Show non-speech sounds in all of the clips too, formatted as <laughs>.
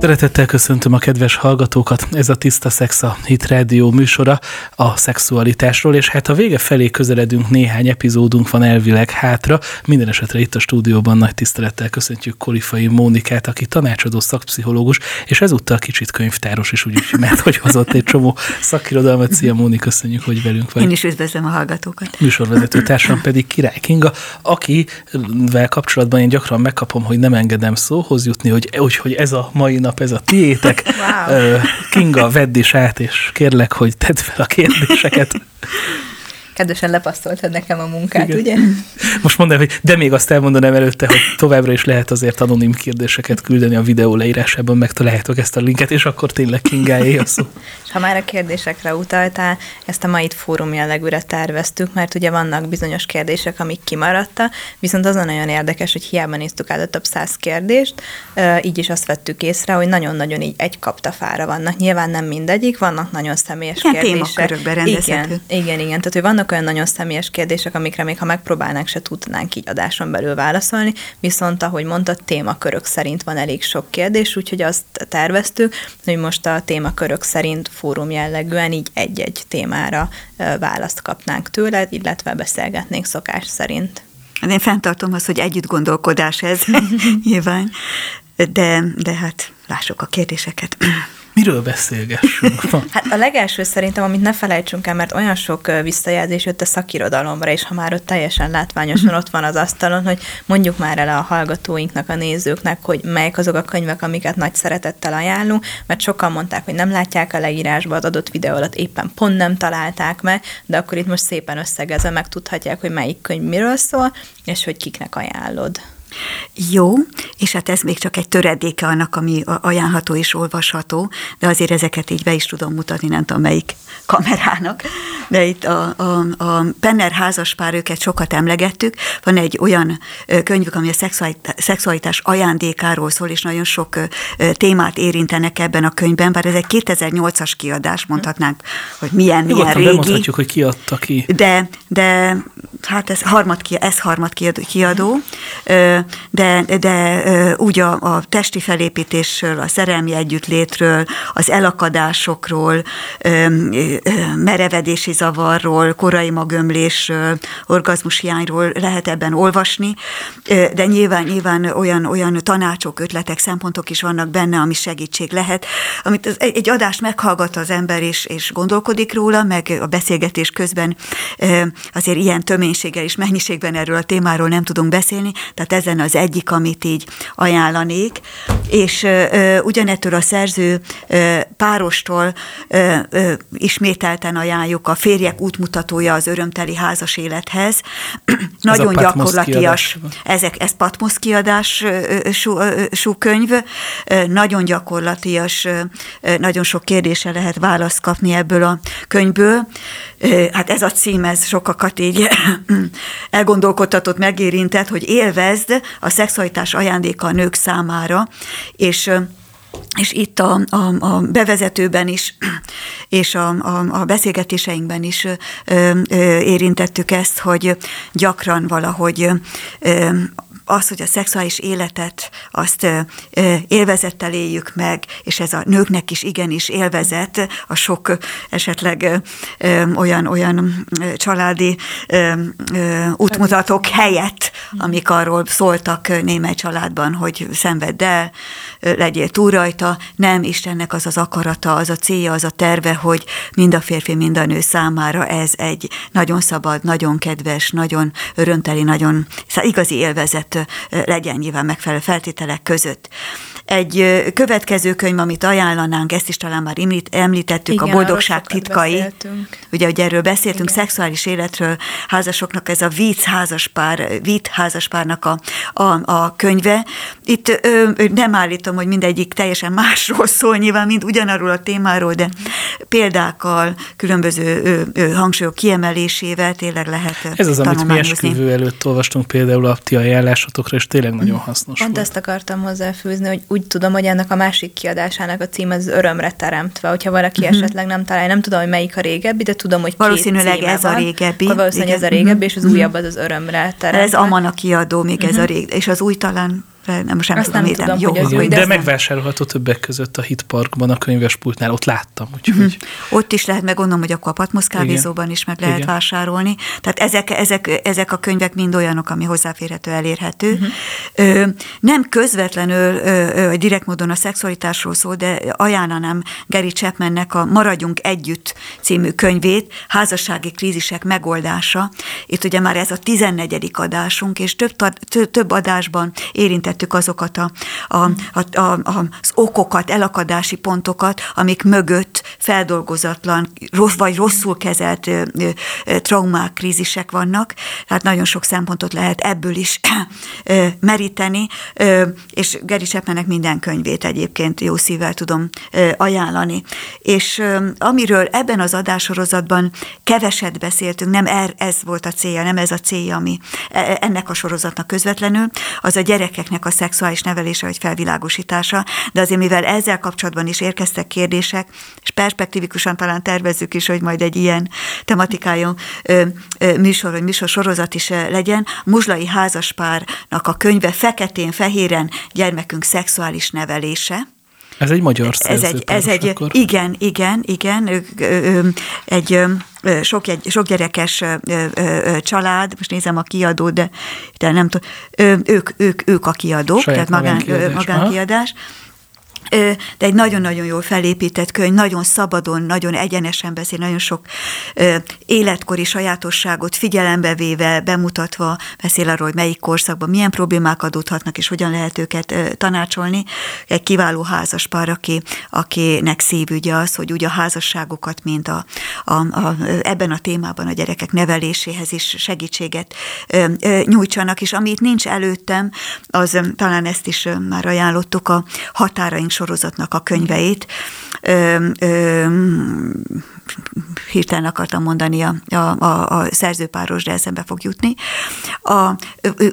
Szeretettel köszöntöm a kedves hallgatókat, ez a Tiszta Szex a Hit Radio műsora a szexualitásról, és hát a vége felé közeledünk, néhány epizódunk van elvileg hátra. Minden esetre itt a stúdióban nagy tisztelettel köszöntjük Kolifai Mónikát, aki tanácsadó szakpszichológus, és ezúttal kicsit könyvtáros is, úgyhogy mert hogy hozott egy csomó szakirodalmat. Szia Móni, köszönjük, hogy velünk vagy. Én is üdvözlöm a hallgatókat. Műsorvezető társam pedig Király Kinga, akivel kapcsolatban én gyakran megkapom, hogy nem engedem szóhoz jutni, hogy, hogy, hogy ez a mai nap, ez a tiétek. Wow. Kinga, vedd is át, és kérlek, hogy tedd fel a kérdéseket <laughs> kedvesen lepasztoltad nekem a munkát, Igen. ugye? <laughs> Most mondd el, hogy de még azt elmondanám előtte, hogy továbbra is lehet azért anonim kérdéseket küldeni a videó leírásában, megtaláljátok ezt a linket, és akkor tényleg kingáé a szó. <laughs> És ha már a kérdésekre utaltál, ezt a mai fórum jellegűre terveztük, mert ugye vannak bizonyos kérdések, amik kimaradta, viszont azon nagyon érdekes, hogy hiába néztük át a több száz kérdést, így is azt vettük észre, hogy nagyon-nagyon így egy kaptafára vannak. Nyilván nem mindegyik, vannak nagyon személyes Ilyen kérdések. Igen, igen, igen, igen. Tehát, hogy vannak vannak olyan nagyon személyes kérdések, amikre még ha megpróbálnánk, se tudnánk így adáson belül válaszolni, viszont ahogy mondtad, témakörök szerint van elég sok kérdés, úgyhogy azt terveztük, hogy most a témakörök szerint fórum jellegűen így egy-egy témára választ kapnánk tőle, illetve beszélgetnénk szokás szerint. Hát én fenntartom azt, hogy együtt gondolkodás ez <laughs> nyilván, de, de hát lássuk a kérdéseket. Miről beszélgessünk? <laughs> hát a legelső szerintem, amit ne felejtsünk el, mert olyan sok visszajelzés jött a szakirodalomra, és ha már ott teljesen látványosan ott van az asztalon, hogy mondjuk már el a hallgatóinknak, a nézőknek, hogy melyek azok a könyvek, amiket nagy szeretettel ajánlunk, mert sokan mondták, hogy nem látják a leírásba az adott videó alatt, éppen pont nem találták meg, de akkor itt most szépen összegezve megtudhatják, hogy melyik könyv miről szól, és hogy kiknek ajánlod. Jó, és hát ez még csak egy töredéke annak, ami ajánlható és olvasható, de azért ezeket így be is tudom mutatni, nem tudom melyik kamerának, de itt a, a, a Penner házaspár, őket sokat emlegettük, van egy olyan könyvük, ami a szexualitás, ajándékáról szól, és nagyon sok témát érintenek ebben a könyvben, bár ez egy 2008-as kiadás, mondhatnánk, hogy milyen, milyen Nyugodtan régi. Bemondhatjuk, hogy ki adta ki. De, de hát ez harmad, ez harmad kiadó, de, de úgy a, a testi felépítésről, a szerelmi együttlétről, az elakadásokról, merevedési zavarról, korai magömlésről, orgazmushiányról lehet ebben olvasni, de nyilván, nyilván olyan, olyan tanácsok, ötletek, szempontok is vannak benne, ami segítség lehet, amit az, egy adást meghallgat az ember, és, és gondolkodik róla, meg a beszélgetés közben azért ilyen töménységgel és mennyiségben erről a témáról nem tudunk beszélni, tehát ezen az egyik, amit így ajánlanék, és ugyanettől a szerző párostól ismételten ajánljuk a férjek útmutatója az örömteli házas élethez. Nagyon gyakorlatias, ezek, ez Patmos kiadású könyv, nagyon gyakorlatias, nagyon sok kérdésre lehet választ kapni ebből a könyvből. Hát ez a cím, ez sokakat így elgondolkodtatott, megérintett, hogy élvezd a szexualitás ajándéka a nők számára, és és itt a, a, a bevezetőben is, és a, a, a beszélgetéseinkben is ö, ö, érintettük ezt, hogy gyakran valahogy ö, az, hogy a szexuális életet azt élvezettel éljük meg, és ez a nőknek is igenis élvezet, a sok esetleg olyan, olyan családi útmutatók helyett, amik arról szóltak némely családban, hogy szenvedd el, legyél túl rajta, nem, Istennek az az akarata, az a célja, az a terve, hogy mind a férfi, mind a nő számára ez egy nagyon szabad, nagyon kedves, nagyon örömteli, nagyon szóval igazi élvezet legyen nyilván megfelelő feltételek között. Egy következő könyv, amit ajánlanánk, ezt is talán már említettük, Igen, a Boldogság titkai. Beszéltünk. Ugye, hogy erről beszéltünk, Igen. szexuális életről, házasoknak ez a víz házaspár, vít házaspárnak a, a, a könyve. Itt ö, nem állítom, hogy mindegyik teljesen másról <laughs> szól, nyilván mind ugyanarról a témáról, de példákkal, különböző ö, ö, hangsúlyok kiemelésével tényleg lehet Ez az, amit mi esküvő előtt olvastunk például a ti ajánlásotokra, és tényleg nagyon hasznos Pont volt. ezt akartam hozzáfűzni, hogy úgy tudom, hogy ennek a másik kiadásának a cím az örömre teremtve. Hogyha valaki uh-huh. esetleg nem találja, nem tudom, hogy melyik a régebbi, de tudom, hogy Valószínűleg ez van, a régebbi. Valószínűleg ez a régebbi, uh-huh. és az újabb az az örömre teremtve. Ez Amana kiadó, még uh-huh. ez a rég, és az új talán nem, most nem Azt tudom, nem értem. tudom, Jó, hogy de, de megvásárolható többek között a Hit Parkban, a könyvespultnál, ott láttam, úgyhogy Mhm. Ott is lehet, meg gondolom, hogy akkor a Patmosz kávézóban is meg lehet Igen. vásárolni. Tehát ezek, ezek, ezek a könyvek mind olyanok, ami hozzáférhető, elérhető. Ö, nem közvetlenül, ö, ö, direkt módon a szexualitásról szól, de ajánlanám Gary Chapmannek a Maradjunk együtt című könyvét, házassági krízisek megoldása. Itt ugye már ez a 14. adásunk, és több, több adásban érintettük azokat a, a, a, a, az okokat, elakadási pontokat, amik mögött feldolgozatlan, rossz, vagy rosszul kezelt ö, ö, traumák, krízisek vannak, tehát nagyon sok szempontot lehet ebből is ö, meríteni, ö, és Geri Chapmannek minden könyvét egyébként jó szívvel tudom ö, ajánlani. És ö, amiről ebben az adássorozatban keveset beszéltünk, nem er, ez volt a célja, nem ez a célja, ami e- ennek a sorozatnak közvetlenül, az a gyerekeknek a szexuális nevelése vagy felvilágosítása, de azért mivel ezzel kapcsolatban is érkeztek kérdések, és perspektívikusan talán tervezzük is, hogy majd egy ilyen tematikájú műsor, vagy műsor sorozat is legyen. Muzslai házaspárnak a könyve Feketén-fehéren gyermekünk szexuális nevelése. Ez egy magyar Ez egy, ez egy akkor. igen, igen, igen, ö, ö, ö, egy sok, egy, sok gyerekes család, most nézem a kiadó, de, de nem tudom, ők, ők, ők a kiadók, Saját tehát magán, magánkiadás, magánkiadás. Ö, De egy nagyon-nagyon jól felépített könyv, nagyon szabadon, nagyon egyenesen beszél, nagyon sok életkori sajátosságot figyelembe véve, bemutatva beszél arról, hogy melyik korszakban milyen problémák adódhatnak, és hogyan lehet őket tanácsolni. Egy kiváló házaspár, aki, akinek szívügye az, hogy úgy a házasságokat, mint a, a, a, ebben a témában a gyerekek neveléséhez is segítséget nyújtsanak, és amit nincs előttem, az talán ezt is már ajánlottuk, a határaink sorozatnak a könyveit. Ö, ö, hirtelen akartam mondani a, a, a, a szerzőpáros, de eszembe fog jutni. A, ö, ö,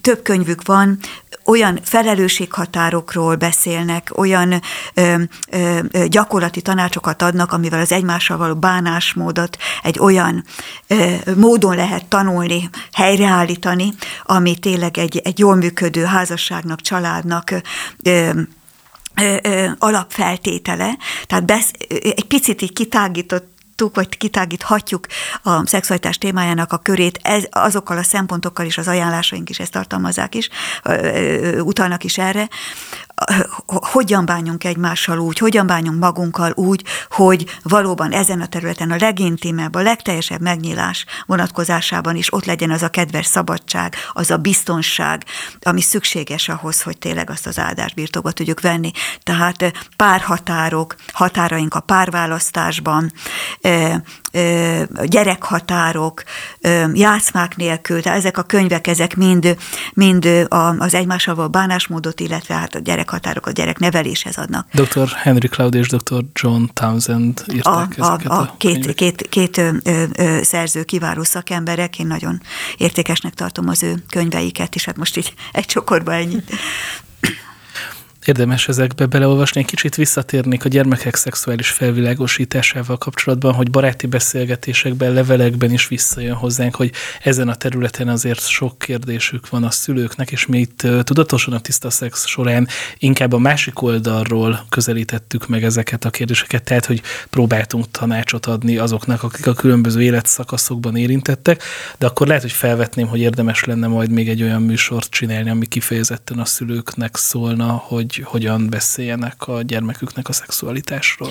több könyvük van, olyan felelősséghatárokról beszélnek, olyan ö, ö, gyakorlati tanácsokat adnak, amivel az egymással való bánásmódot egy olyan ö, módon lehet tanulni, helyreállítani, ami tényleg egy, egy jól működő házasságnak, családnak ö, alapfeltétele, tehát besz, egy picit így kitágított vagy kitágíthatjuk a szexualitás témájának a körét. Ez, azokkal a szempontokkal is, az ajánlásaink is ezt tartalmazzák is, utalnak is erre, hogyan bánjunk egymással úgy, hogyan bánjunk magunkkal úgy, hogy valóban ezen a területen a legintimebb, a legteljesebb megnyílás vonatkozásában is ott legyen az a kedves szabadság, az a biztonság, ami szükséges ahhoz, hogy tényleg azt az áldást birtokba tudjuk venni. Tehát párhatárok, határaink a párválasztásban, gyerekhatárok, játszmák nélkül, tehát ezek a könyvek, ezek mind, mind az egymással való bánásmódot, illetve hát a gyerekhatárok a gyerekneveléshez adnak. Dr. Henry Cloud és Dr. John Townsend írták a, ezeket a, a, a két, két, két ö, ö, szerző kiváló szakemberek, én nagyon értékesnek tartom az ő könyveiket, és hát most így egy csokorba ennyi. Érdemes ezekbe beleolvasni, egy kicsit visszatérnék a gyermekek szexuális felvilágosításával kapcsolatban, hogy baráti beszélgetésekben, levelekben is visszajön hozzánk, hogy ezen a területen azért sok kérdésük van a szülőknek, és mi itt tudatosan a tiszta szex során inkább a másik oldalról közelítettük meg ezeket a kérdéseket, tehát hogy próbáltunk tanácsot adni azoknak, akik a különböző életszakaszokban érintettek, de akkor lehet, hogy felvetném, hogy érdemes lenne majd még egy olyan műsort csinálni, ami kifejezetten a szülőknek szólna, hogy hogy hogyan beszéljenek a gyermeküknek a szexualitásról?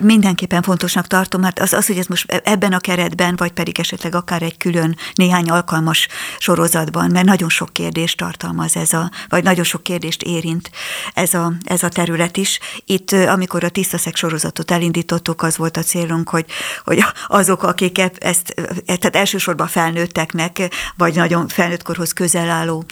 Mindenképpen fontosnak tartom, hát az, az, hogy ez most ebben a keretben, vagy pedig esetleg akár egy külön néhány alkalmas sorozatban, mert nagyon sok kérdést tartalmaz ez a, vagy nagyon sok kérdést érint ez a, ez a terület is. Itt, amikor a tiszta szex sorozatot elindítottuk, az volt a célunk, hogy, hogy azok, akik ezt, tehát elsősorban felnőtteknek, vagy nagyon felnőttkorhoz közel álló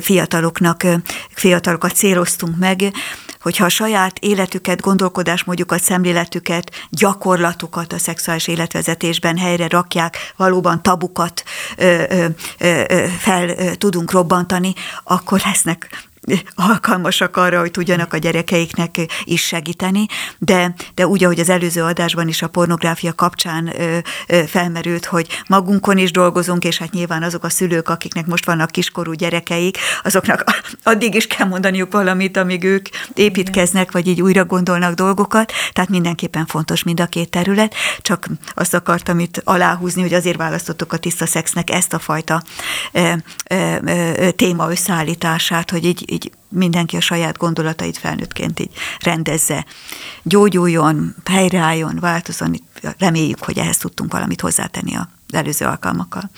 fiataloknak, fiatalokat céloztunk meg, hogyha a saját életüket, gondolkodásmódjukat, szemléletüket, gyakorlatukat a szexuális életvezetésben helyre rakják, valóban tabukat ö, ö, ö, fel tudunk robbantani, akkor lesznek alkalmasak arra, hogy tudjanak a gyerekeiknek is segíteni, de, de úgy, ahogy az előző adásban is a pornográfia kapcsán ö, ö, felmerült, hogy magunkon is dolgozunk, és hát nyilván azok a szülők, akiknek most vannak kiskorú gyerekeik, azoknak <laughs> addig is kell mondaniuk valamit, amíg ők építkeznek, vagy így újra gondolnak dolgokat, tehát mindenképpen fontos mind a két terület, csak azt akartam itt aláhúzni, hogy azért választottuk a tiszta szexnek ezt a fajta ö, ö, ö, téma összeállítását, hogy így, így mindenki a saját gondolatait felnőttként így rendezze, gyógyuljon, helyreálljon, változon. Reméljük, hogy ehhez tudtunk valamit hozzátenni az előző alkalmakkal.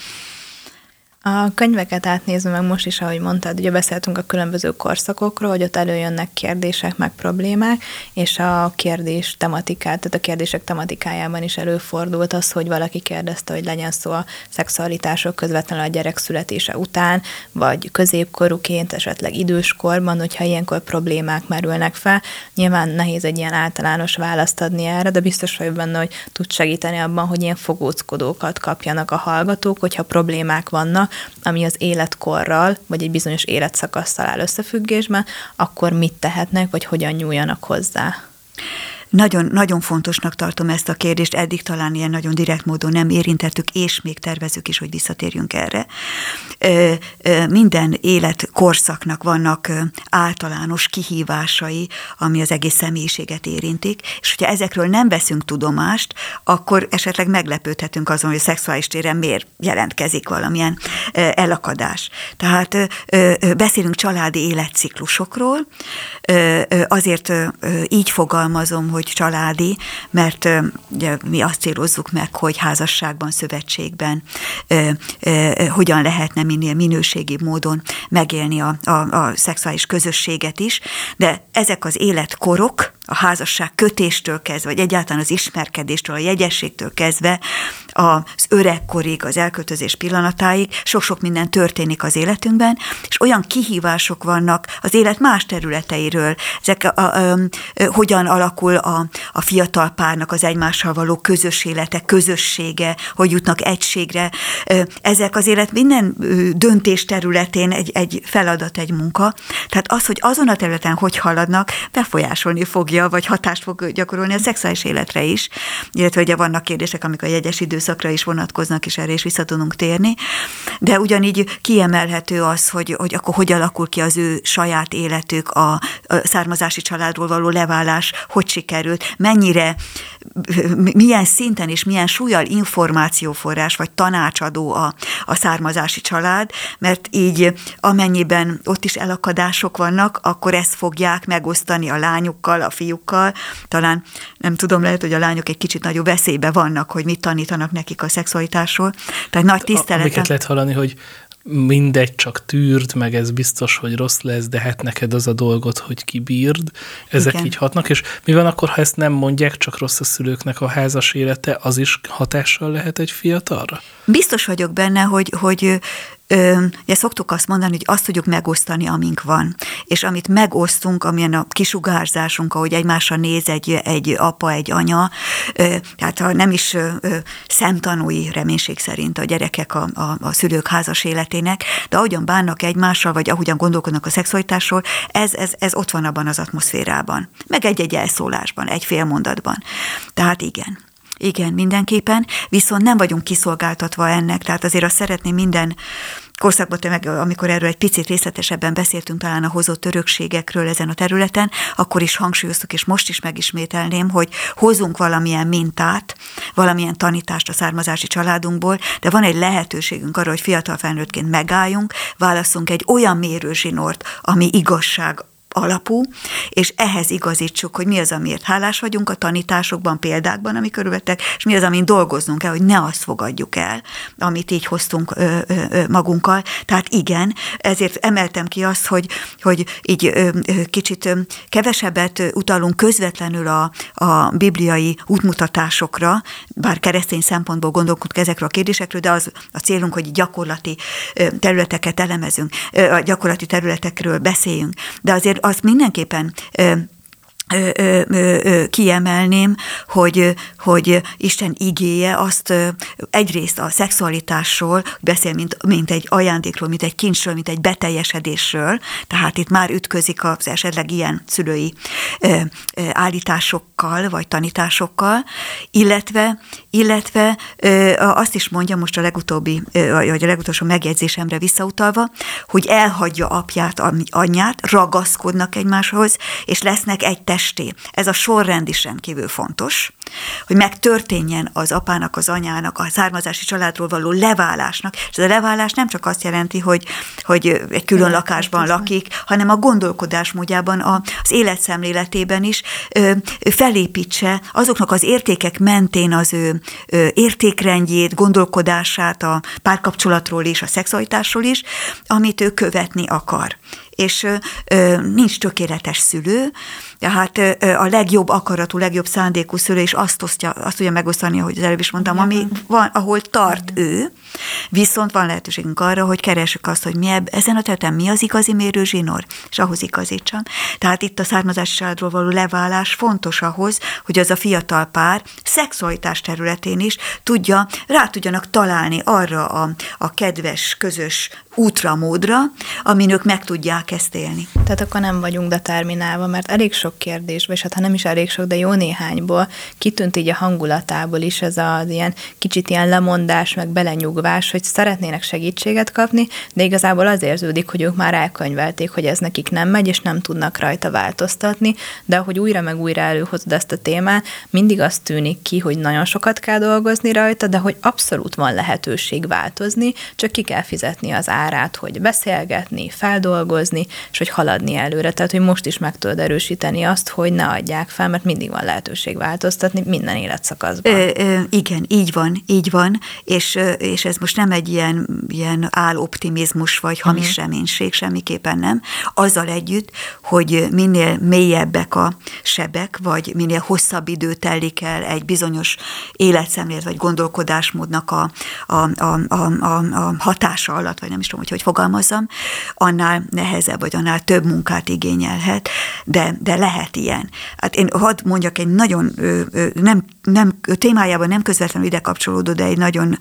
A könyveket átnézve meg most is, ahogy mondtad, ugye beszéltünk a különböző korszakokról, hogy ott előjönnek kérdések, meg problémák, és a kérdés tematikát, tehát a kérdések tematikájában is előfordult az, hogy valaki kérdezte, hogy legyen szó a szexualitások közvetlenül a gyerek születése után, vagy középkorúként, esetleg időskorban, hogyha ilyenkor problémák merülnek fel. Nyilván nehéz egy ilyen általános választ adni erre, de biztos vagyok benne, hogy tud segíteni abban, hogy ilyen fogóckodókat kapjanak a hallgatók, hogyha problémák vannak, ami az életkorral, vagy egy bizonyos életszakasszal áll összefüggésben, akkor mit tehetnek, vagy hogyan nyúljanak hozzá? Nagyon, nagyon fontosnak tartom ezt a kérdést, eddig talán ilyen nagyon direkt módon nem érintettük, és még tervezük is, hogy visszatérjünk erre. Minden életkorszaknak vannak általános kihívásai, ami az egész személyiséget érintik, és hogyha ezekről nem veszünk tudomást, akkor esetleg meglepődhetünk azon, hogy a szexuális téren miért jelentkezik valamilyen elakadás. Tehát beszélünk családi életciklusokról, azért így fogalmazom, hogy családi, mert ugye, mi azt célozzuk meg, hogy házasságban, szövetségben hogyan lehetne minél minőségibb módon megélni a, a, a szexuális közösséget is, de ezek az életkorok, a házasság kötéstől kezdve, vagy egyáltalán az ismerkedéstől, a jegyességtől kezdve az öregkorig, az elköltözés pillanatáig sok-sok minden történik az életünkben, és olyan kihívások vannak az élet más területeiről, ezek a, a, a, hogyan alakul a, a fiatal párnak az egymással való közös élete, közössége, hogy jutnak egységre. Ezek az élet minden döntés területén egy, egy feladat, egy munka. Tehát az, hogy azon a területen hogy haladnak, befolyásolni fogja, vagy hatást fog gyakorolni a szexuális életre is, illetve ugye vannak kérdések, amik a jegyes időszakra is vonatkoznak, és erre is vissza tudunk térni. De ugyanígy kiemelhető az, hogy, hogy akkor hogy alakul ki az ő saját életük, a, a származási családról való leválás, hogy sikerült, mennyire, milyen szinten és milyen súlyal információforrás vagy tanácsadó a, a származási család, mert így amennyiben ott is elakadások vannak, akkor ezt fogják megosztani a lányukkal, a fiúkkal. Talán nem tudom, lehet, hogy a lányok egy kicsit nagyobb veszélybe vannak, hogy mit tanítanak nekik a szexualitásról. Tehát nagy tisztelet. Amiket lehet hallani, hogy mindegy, csak tűrd, meg ez biztos, hogy rossz lesz, de hát neked az a dolgot, hogy kibírd. Ezek Igen. így hatnak, és mi van akkor, ha ezt nem mondják, csak rossz a szülőknek a házas élete, az is hatással lehet egy fiatalra? Biztos vagyok benne, hogy, hogy Ö, ugye szoktuk azt mondani, hogy azt tudjuk megosztani, amink van. És amit megosztunk, amilyen a kisugárzásunk, ahogy egymásra néz egy, egy apa, egy anya, ö, tehát ha nem is ö, szemtanúi reménység szerint a gyerekek a, a, a szülők házas életének, de ahogyan bánnak egymással, vagy ahogyan gondolkodnak a szexualitásról, ez, ez, ez ott van abban az atmoszférában. Meg egy-egy elszólásban, egy fél mondatban. Tehát igen. Igen, mindenképpen, viszont nem vagyunk kiszolgáltatva ennek, tehát azért azt szeretném minden korszakban, meg, amikor erről egy picit részletesebben beszéltünk talán a hozott örökségekről ezen a területen, akkor is hangsúlyoztuk, és most is megismételném, hogy hozunk valamilyen mintát, valamilyen tanítást a származási családunkból, de van egy lehetőségünk arra, hogy fiatal felnőttként megálljunk, válaszunk egy olyan mérőzsinort, ami igazság, alapú, és ehhez igazítsuk, hogy mi az, amiért hálás vagyunk a tanításokban, példákban, ami körülöttek, és mi az, amin dolgoznunk kell, hogy ne azt fogadjuk el, amit így hoztunk ö, ö, magunkkal. Tehát igen, ezért emeltem ki azt, hogy, hogy így ö, ö, kicsit ö, kevesebbet utalunk közvetlenül a, a bibliai útmutatásokra, bár keresztény szempontból gondolkodunk ezekről a kérdésekről, de az a célunk, hogy gyakorlati területeket elemezünk, a gyakorlati területekről beszéljünk. De azért azt mindenképpen ö, kiemelném, hogy, hogy Isten igéje azt egyrészt a szexualitásról beszél, mint, mint egy ajándékról, mint egy kincsről, mint egy beteljesedésről, tehát itt már ütközik az esetleg ilyen szülői állításokkal, vagy tanításokkal, illetve, illetve azt is mondja most a legutóbbi, vagy a legutolsó megjegyzésemre visszautalva, hogy elhagyja apját, anyját, ragaszkodnak egymáshoz, és lesznek egy testé. Ez a sorrend is rendkívül fontos, hogy megtörténjen az apának, az anyának, a származási családról való leválásnak, és ez a leválás nem csak azt jelenti, hogy, hogy egy külön lakásban lakik, hanem a gondolkodásmódjában, az életszemléletében is felépítse azoknak az értékek mentén az ő értékrendjét, gondolkodását a párkapcsolatról és a szexualitásról is, amit ő követni akar. És nincs tökéletes szülő, tehát a legjobb akaratú, legjobb szándékú szülő is azt, osztja, azt tudja megosztani, ahogy az előbb is mondtam, ami van, ahol tart ő, viszont van lehetőségünk arra, hogy keressük azt, hogy mi ebb, ezen a területen mi az igazi mérőzsinór, és ahhoz igazítsam. Tehát itt a származási családról való leválás fontos ahhoz, hogy az a fiatal pár szexualitás területén is tudja, rá tudjanak találni arra a, a kedves, közös útra, módra, amin ők meg tudják ezt élni. Tehát akkor nem vagyunk determinálva, mert elég sok kérdésből, és hát ha nem is elég sok, de jó néhányból kitűnt így a hangulatából is ez az ilyen kicsit ilyen lemondás, meg belenyugvás, hogy szeretnének segítséget kapni, de igazából az érződik, hogy ők már elkönyvelték, hogy ez nekik nem megy, és nem tudnak rajta változtatni, de ahogy újra meg újra előhozod ezt a témát, mindig azt tűnik ki, hogy nagyon sokat kell dolgozni rajta, de hogy abszolút van lehetőség változni, csak ki kell fizetni az ár árát, hogy beszélgetni, feldolgozni, és hogy haladni előre. Tehát, hogy most is meg tudod erősíteni azt, hogy ne adják fel, mert mindig van lehetőség változtatni minden életszakaszban. Ö, ö, igen, így van, így van, és, és ez most nem egy ilyen, ilyen áloptimizmus vagy hamis uh-huh. reménység, semmiképpen nem. Azzal együtt, hogy minél mélyebbek a sebek, vagy minél hosszabb idő telik el egy bizonyos életszemlélet vagy gondolkodásmódnak a, a, a, a, a, a hatása alatt, vagy nem is tudom, hogy hogy fogalmazzam, annál nehezebb, vagy annál több munkát igényelhet, de, de lehet ilyen. Hát én hadd mondjak egy nagyon, nem, nem témájában nem közvetlenül ide kapcsolódó, de egy nagyon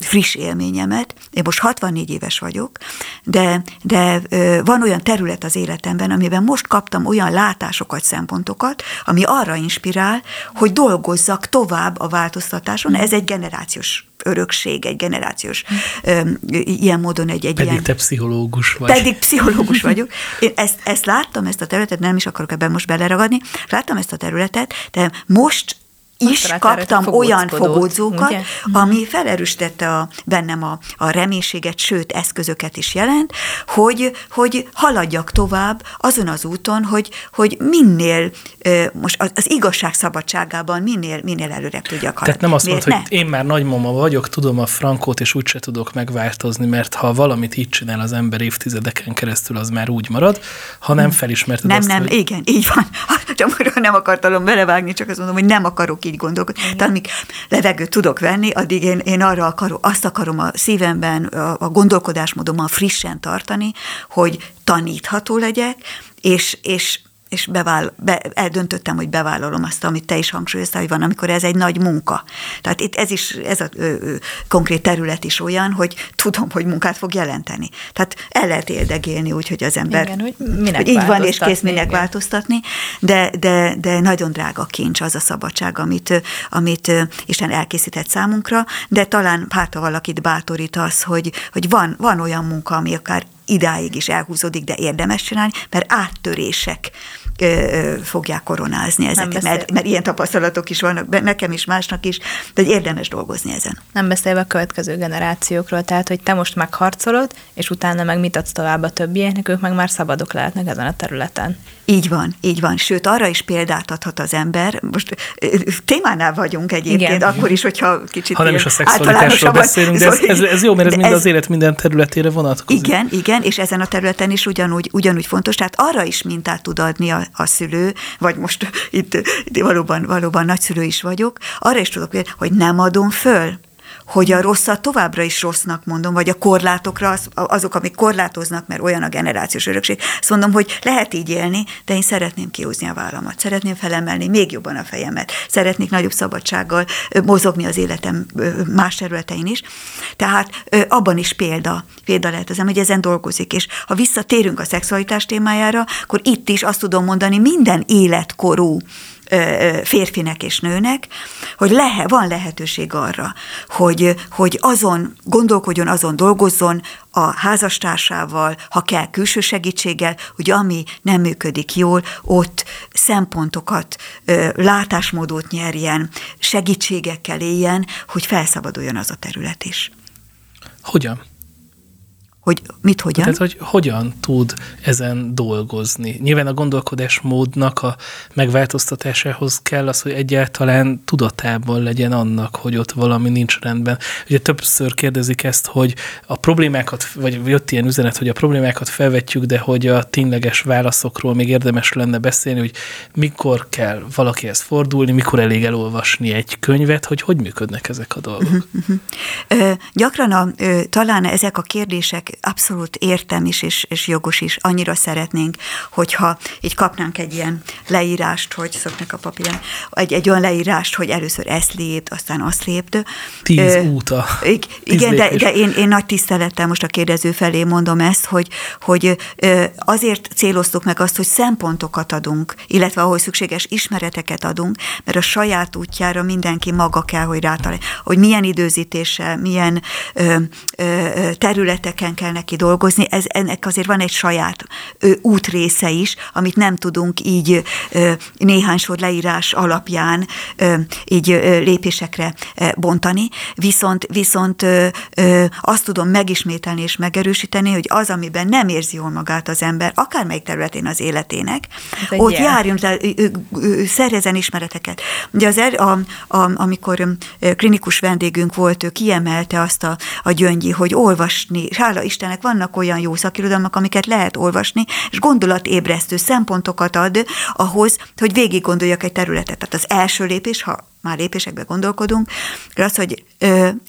friss élményemet. Én most 64 éves vagyok, de, de van olyan terület az életemben, amiben most kaptam olyan látásokat, szempontokat, ami arra inspirál, hogy dolgozzak tovább a változtatáson. Ez egy generációs örökség, egy generációs ilyen módon egy, egy Pedig ilyen... te pszichológus vagy. Pedig pszichológus <laughs> vagyok. Én ezt, ezt láttam, ezt a területet, nem is akarok ebben most beleragadni, láttam ezt a területet, de most is kaptam olyan fogódzókat, ugye? ami felerősítette a, bennem a, a reménységet, sőt, eszközöket is jelent, hogy, hogy haladjak tovább azon az úton, hogy, hogy minél, most az, az igazság szabadságában minél, minél előre tudjak haladni. Tehát nem azt mondod, hogy én már nagymama vagyok, tudom a frankót, és úgyse tudok megváltozni, mert ha valamit így csinál az ember évtizedeken keresztül, az már úgy marad, ha nem felismerted Nem, azt, nem, hogy... igen, így van. <laughs> Csak nem akartalom belevágni, csak azt mondom, hogy nem akarok így gondolkodni. Mm. Tehát amíg levegőt tudok venni, addig én, én arra akarom, azt akarom a szívemben, a, a gondolkodásmódommal frissen tartani, hogy tanítható legyek, és, és és beváll, be, eldöntöttem, hogy bevállalom azt, amit te is hangsúlyoztál, hogy van, amikor ez egy nagy munka. Tehát itt ez is, ez a ö, ö, konkrét terület is olyan, hogy tudom, hogy munkát fog jelenteni. Tehát el lehet érdegélni úgy, hogy az ember igen, hogy, minek hogy így van, és kész minek igen. változtatni, de, de, de nagyon drága kincs az a szabadság, amit, amit Isten elkészített számunkra, de talán hát, ha valakit bátorít az, hogy, hogy van, van olyan munka, ami akár idáig is elhúzódik, de érdemes csinálni, mert áttörések fogják koronázni ezeket, mert, mert ilyen tapasztalatok is vannak, nekem is, másnak is, de érdemes dolgozni ezen. Nem beszélve a következő generációkról, tehát, hogy te most megharcolod, és utána meg mit adsz tovább a többieknek, ők meg már szabadok lehetnek ezen a területen. Így van, így van. Sőt, arra is példát adhat az ember. Most témánál vagyunk egyébként, Igen. akkor is, hogyha kicsit Ha nem is a szexualitásról beszélünk, de ez, ez, ez jó, mert ez mind ez, az élet minden területére vonatkozik. Igen, igen, és ezen a területen is ugyanúgy, ugyanúgy fontos. Tehát arra is mintát tud adni a, a szülő, vagy most <laughs> itt, itt valóban, valóban nagyszülő is vagyok, arra is tudok, hogy nem adom föl hogy a rosszat továbbra is rossznak mondom, vagy a korlátokra, az, azok, amik korlátoznak, mert olyan a generációs örökség, azt mondom, hogy lehet így élni, de én szeretném kihúzni a vállamat, szeretném felemelni még jobban a fejemet, szeretnék nagyobb szabadsággal mozogni az életem más területein is. Tehát abban is példa, példa lehet az, hogy ezen dolgozik, és ha visszatérünk a szexualitás témájára, akkor itt is azt tudom mondani minden életkorú férfinek és nőnek, hogy lehe, van lehetőség arra, hogy, hogy azon gondolkodjon, azon dolgozzon a házastársával, ha kell külső segítséggel, hogy ami nem működik jól, ott szempontokat, látásmódot nyerjen, segítségekkel éljen, hogy felszabaduljon az a terület is. Hogyan? Hogy mit hogyan? Tehát, hogy hogyan tud ezen dolgozni. Nyilván a gondolkodásmódnak a megváltoztatásához kell az, hogy egyáltalán tudatában legyen annak, hogy ott valami nincs rendben. Ugye többször kérdezik ezt, hogy a problémákat, vagy jött ilyen üzenet, hogy a problémákat felvetjük, de hogy a tényleges válaszokról még érdemes lenne beszélni, hogy mikor kell valakihez fordulni, mikor elég elolvasni egy könyvet, hogy hogy működnek ezek a dolgok. Uh-huh, uh-huh. Gyakran a, talán ezek a kérdések abszolút értem is, és, és jogos is. Annyira szeretnénk, hogyha így kapnánk egy ilyen leírást, hogy szoknak a papíron, egy, egy olyan leírást, hogy először ezt lépd, aztán azt lépd. Tíz Ö, úta. Igen, de, de én, én nagy tisztelettel most a kérdező felé mondom ezt, hogy, hogy azért céloztuk meg azt, hogy szempontokat adunk, illetve ahol szükséges ismereteket adunk, mert a saját útjára mindenki maga kell, hogy rátalálja, hogy milyen időzítéssel, milyen ö, ö, területeken kell neki dolgozni, ez, ennek azért van egy saját ö, útrésze is, amit nem tudunk így ö, néhány sor leírás alapján ö, így ö, lépésekre ö, bontani, viszont, viszont ö, ö, azt tudom megismételni és megerősíteni, hogy az, amiben nem érzi jól magát az ember, akármelyik területén az életének, ott jel. járjon, szerezen ismereteket. Ugye az er, a, a, amikor klinikus vendégünk volt, ő kiemelte azt a, a gyöngyi, hogy olvasni, hála Istennek vannak olyan jó szakirodalmak, amiket lehet olvasni, és gondolatébresztő szempontokat ad ahhoz, hogy végig gondoljak egy területet. Tehát az első lépés, ha már lépésekbe gondolkodunk, az, hogy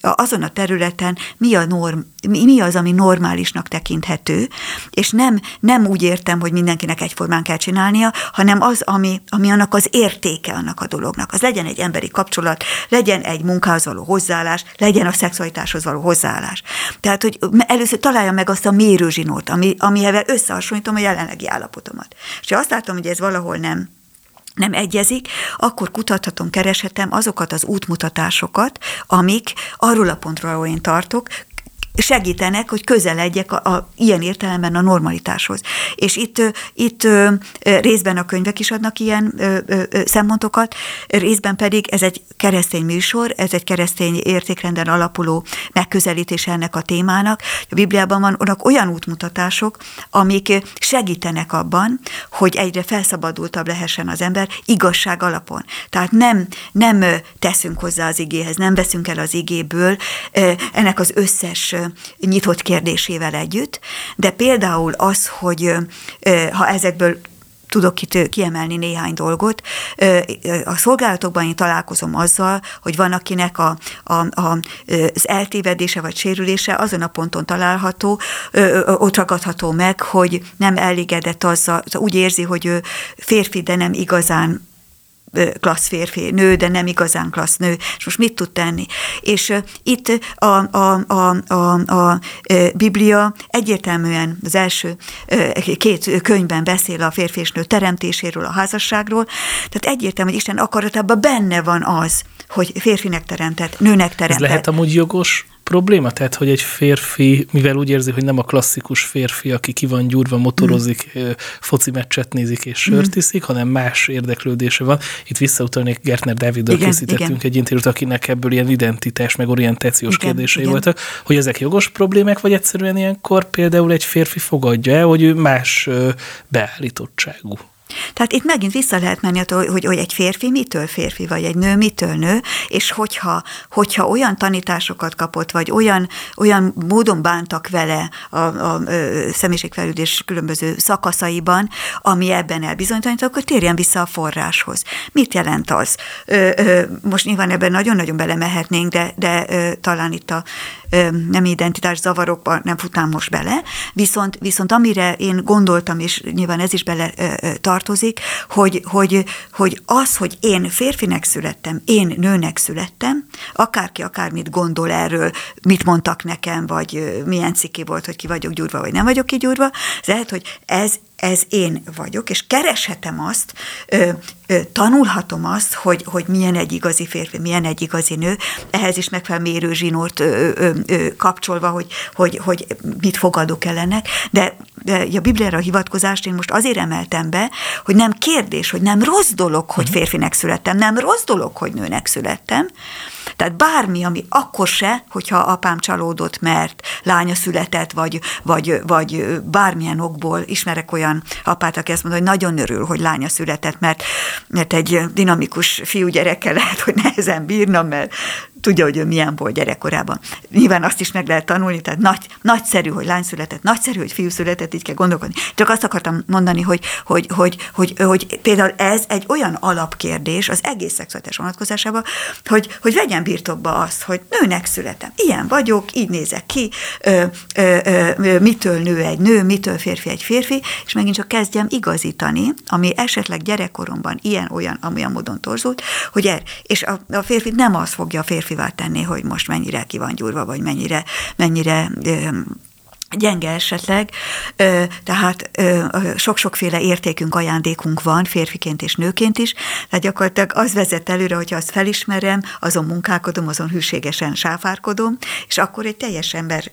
azon a területen mi, a norm, mi, az, ami normálisnak tekinthető, és nem, nem úgy értem, hogy mindenkinek egyformán kell csinálnia, hanem az, ami, ami annak az értéke annak a dolognak. Az legyen egy emberi kapcsolat, legyen egy munkához való hozzáállás, legyen a szexualitáshoz való hozzáállás. Tehát, hogy először találja meg azt a mérőzsinót, ami, amivel összehasonlítom a jelenlegi állapotomat. És azt látom, hogy ez valahol nem nem egyezik, akkor kutathatom, kereshetem azokat az útmutatásokat, amik arról a pontról, ahol én tartok, segítenek, hogy közeledjek a, a, ilyen értelemben a normalitáshoz. És itt, itt részben a könyvek is adnak ilyen szempontokat, részben pedig ez egy keresztény műsor, ez egy keresztény értékrenden alapuló megközelítés ennek a témának. A Bibliában vannak olyan útmutatások, amik segítenek abban, hogy egyre felszabadultabb lehessen az ember igazság alapon. Tehát nem, nem teszünk hozzá az igéhez, nem veszünk el az igéből ennek az összes nyitott kérdésével együtt, de például az, hogy ha ezekből tudok itt kiemelni néhány dolgot. A szolgálatokban én találkozom azzal, hogy van, akinek a, a, a, az eltévedése vagy sérülése azon a ponton található, ott ragadható meg, hogy nem elégedett azzal, úgy érzi, hogy ő férfi, de nem igazán klassz férfi, nő, de nem igazán klassz nő, és most mit tud tenni? És itt a, a, a, a, a Biblia egyértelműen az első két könyvben beszél a férfi és nő teremtéséről, a házasságról, tehát egyértelmű, hogy Isten akaratában benne van az, hogy férfinek teremtett, nőnek teremtett. Ez lehet amúgy jogos probléma? Tehát, hogy egy férfi, mivel úgy érzi, hogy nem a klasszikus férfi, aki ki van gyúrva, motorozik, mm. foci meccset nézik és sört mm. iszik, hanem más érdeklődése van. Itt visszautalnék Gertner Dáviddal készítettünk igen. egy interjút, akinek ebből ilyen identitás, meg orientációs igen, kérdései igen. voltak, hogy ezek jogos problémák, vagy egyszerűen ilyenkor például egy férfi fogadja el, hogy ő más beállítottságú? Tehát itt megint vissza lehet menni hogy, hogy egy férfi mitől férfi, vagy egy nő mitől nő, és hogyha, hogyha olyan tanításokat kapott, vagy olyan, olyan módon bántak vele a, a, a személyiségfelüldés különböző szakaszaiban, ami ebben elbizonytalanít, akkor térjen vissza a forráshoz. Mit jelent az? Ö, ö, most nyilván ebben nagyon-nagyon belemehetnénk, de, de ö, talán itt a nem identitás zavarokba nem futnám most bele, viszont, viszont amire én gondoltam, és nyilván ez is bele tartozik, hogy, hogy, hogy az, hogy én férfinek születtem, én nőnek születtem, akárki akármit gondol erről, mit mondtak nekem, vagy milyen ciki volt, hogy ki vagyok gyúrva, vagy nem vagyok kigyúrva, lehet, hogy ez ez én vagyok, és kereshetem azt, ö, ö, tanulhatom azt, hogy, hogy milyen egy igazi férfi, milyen egy igazi nő, ehhez is megfelelő mérő zsinórt ö, ö, ö, kapcsolva, hogy, hogy, hogy mit fogadok el ennek, de, de a Bibliára a hivatkozást én most azért emeltem be, hogy nem kérdés, hogy nem rossz dolog, hogy mhm. férfinek születtem, nem rossz dolog, hogy nőnek születtem, tehát bármi, ami akkor se, hogyha apám csalódott, mert lánya született, vagy, vagy, vagy bármilyen okból ismerek olyan apát, aki azt mondja, hogy nagyon örül, hogy lánya született, mert, mert egy dinamikus fiúgyereke lehet, hogy nehezen bírna, mert tudja, hogy ő milyen volt gyerekkorában. Nyilván azt is meg lehet tanulni, tehát nagy, nagyszerű, hogy lány született, nagyszerű, hogy fiú született, így kell gondolkodni. Csak azt akartam mondani, hogy, hogy, hogy, hogy, hogy például ez egy olyan alapkérdés az egész szexuális vonatkozásában, hogy, hogy vegyen birtokba azt, hogy nőnek születem, ilyen vagyok, így nézek ki, ö, ö, ö, mitől nő egy nő, mitől férfi egy férfi, és megint csak kezdjem igazítani, ami esetleg gyerekkoromban ilyen-olyan, amilyen módon torzult, hogy er, és a, a férfi nem az fogja a férfi férfivá tenni, hogy most mennyire ki van gyúrva, vagy mennyire, mennyire gyenge esetleg, tehát sok-sokféle értékünk, ajándékunk van, férfiként és nőként is, tehát gyakorlatilag az vezet előre, hogyha azt felismerem, azon munkálkodom, azon hűségesen sáfárkodom, és akkor egy teljes ember,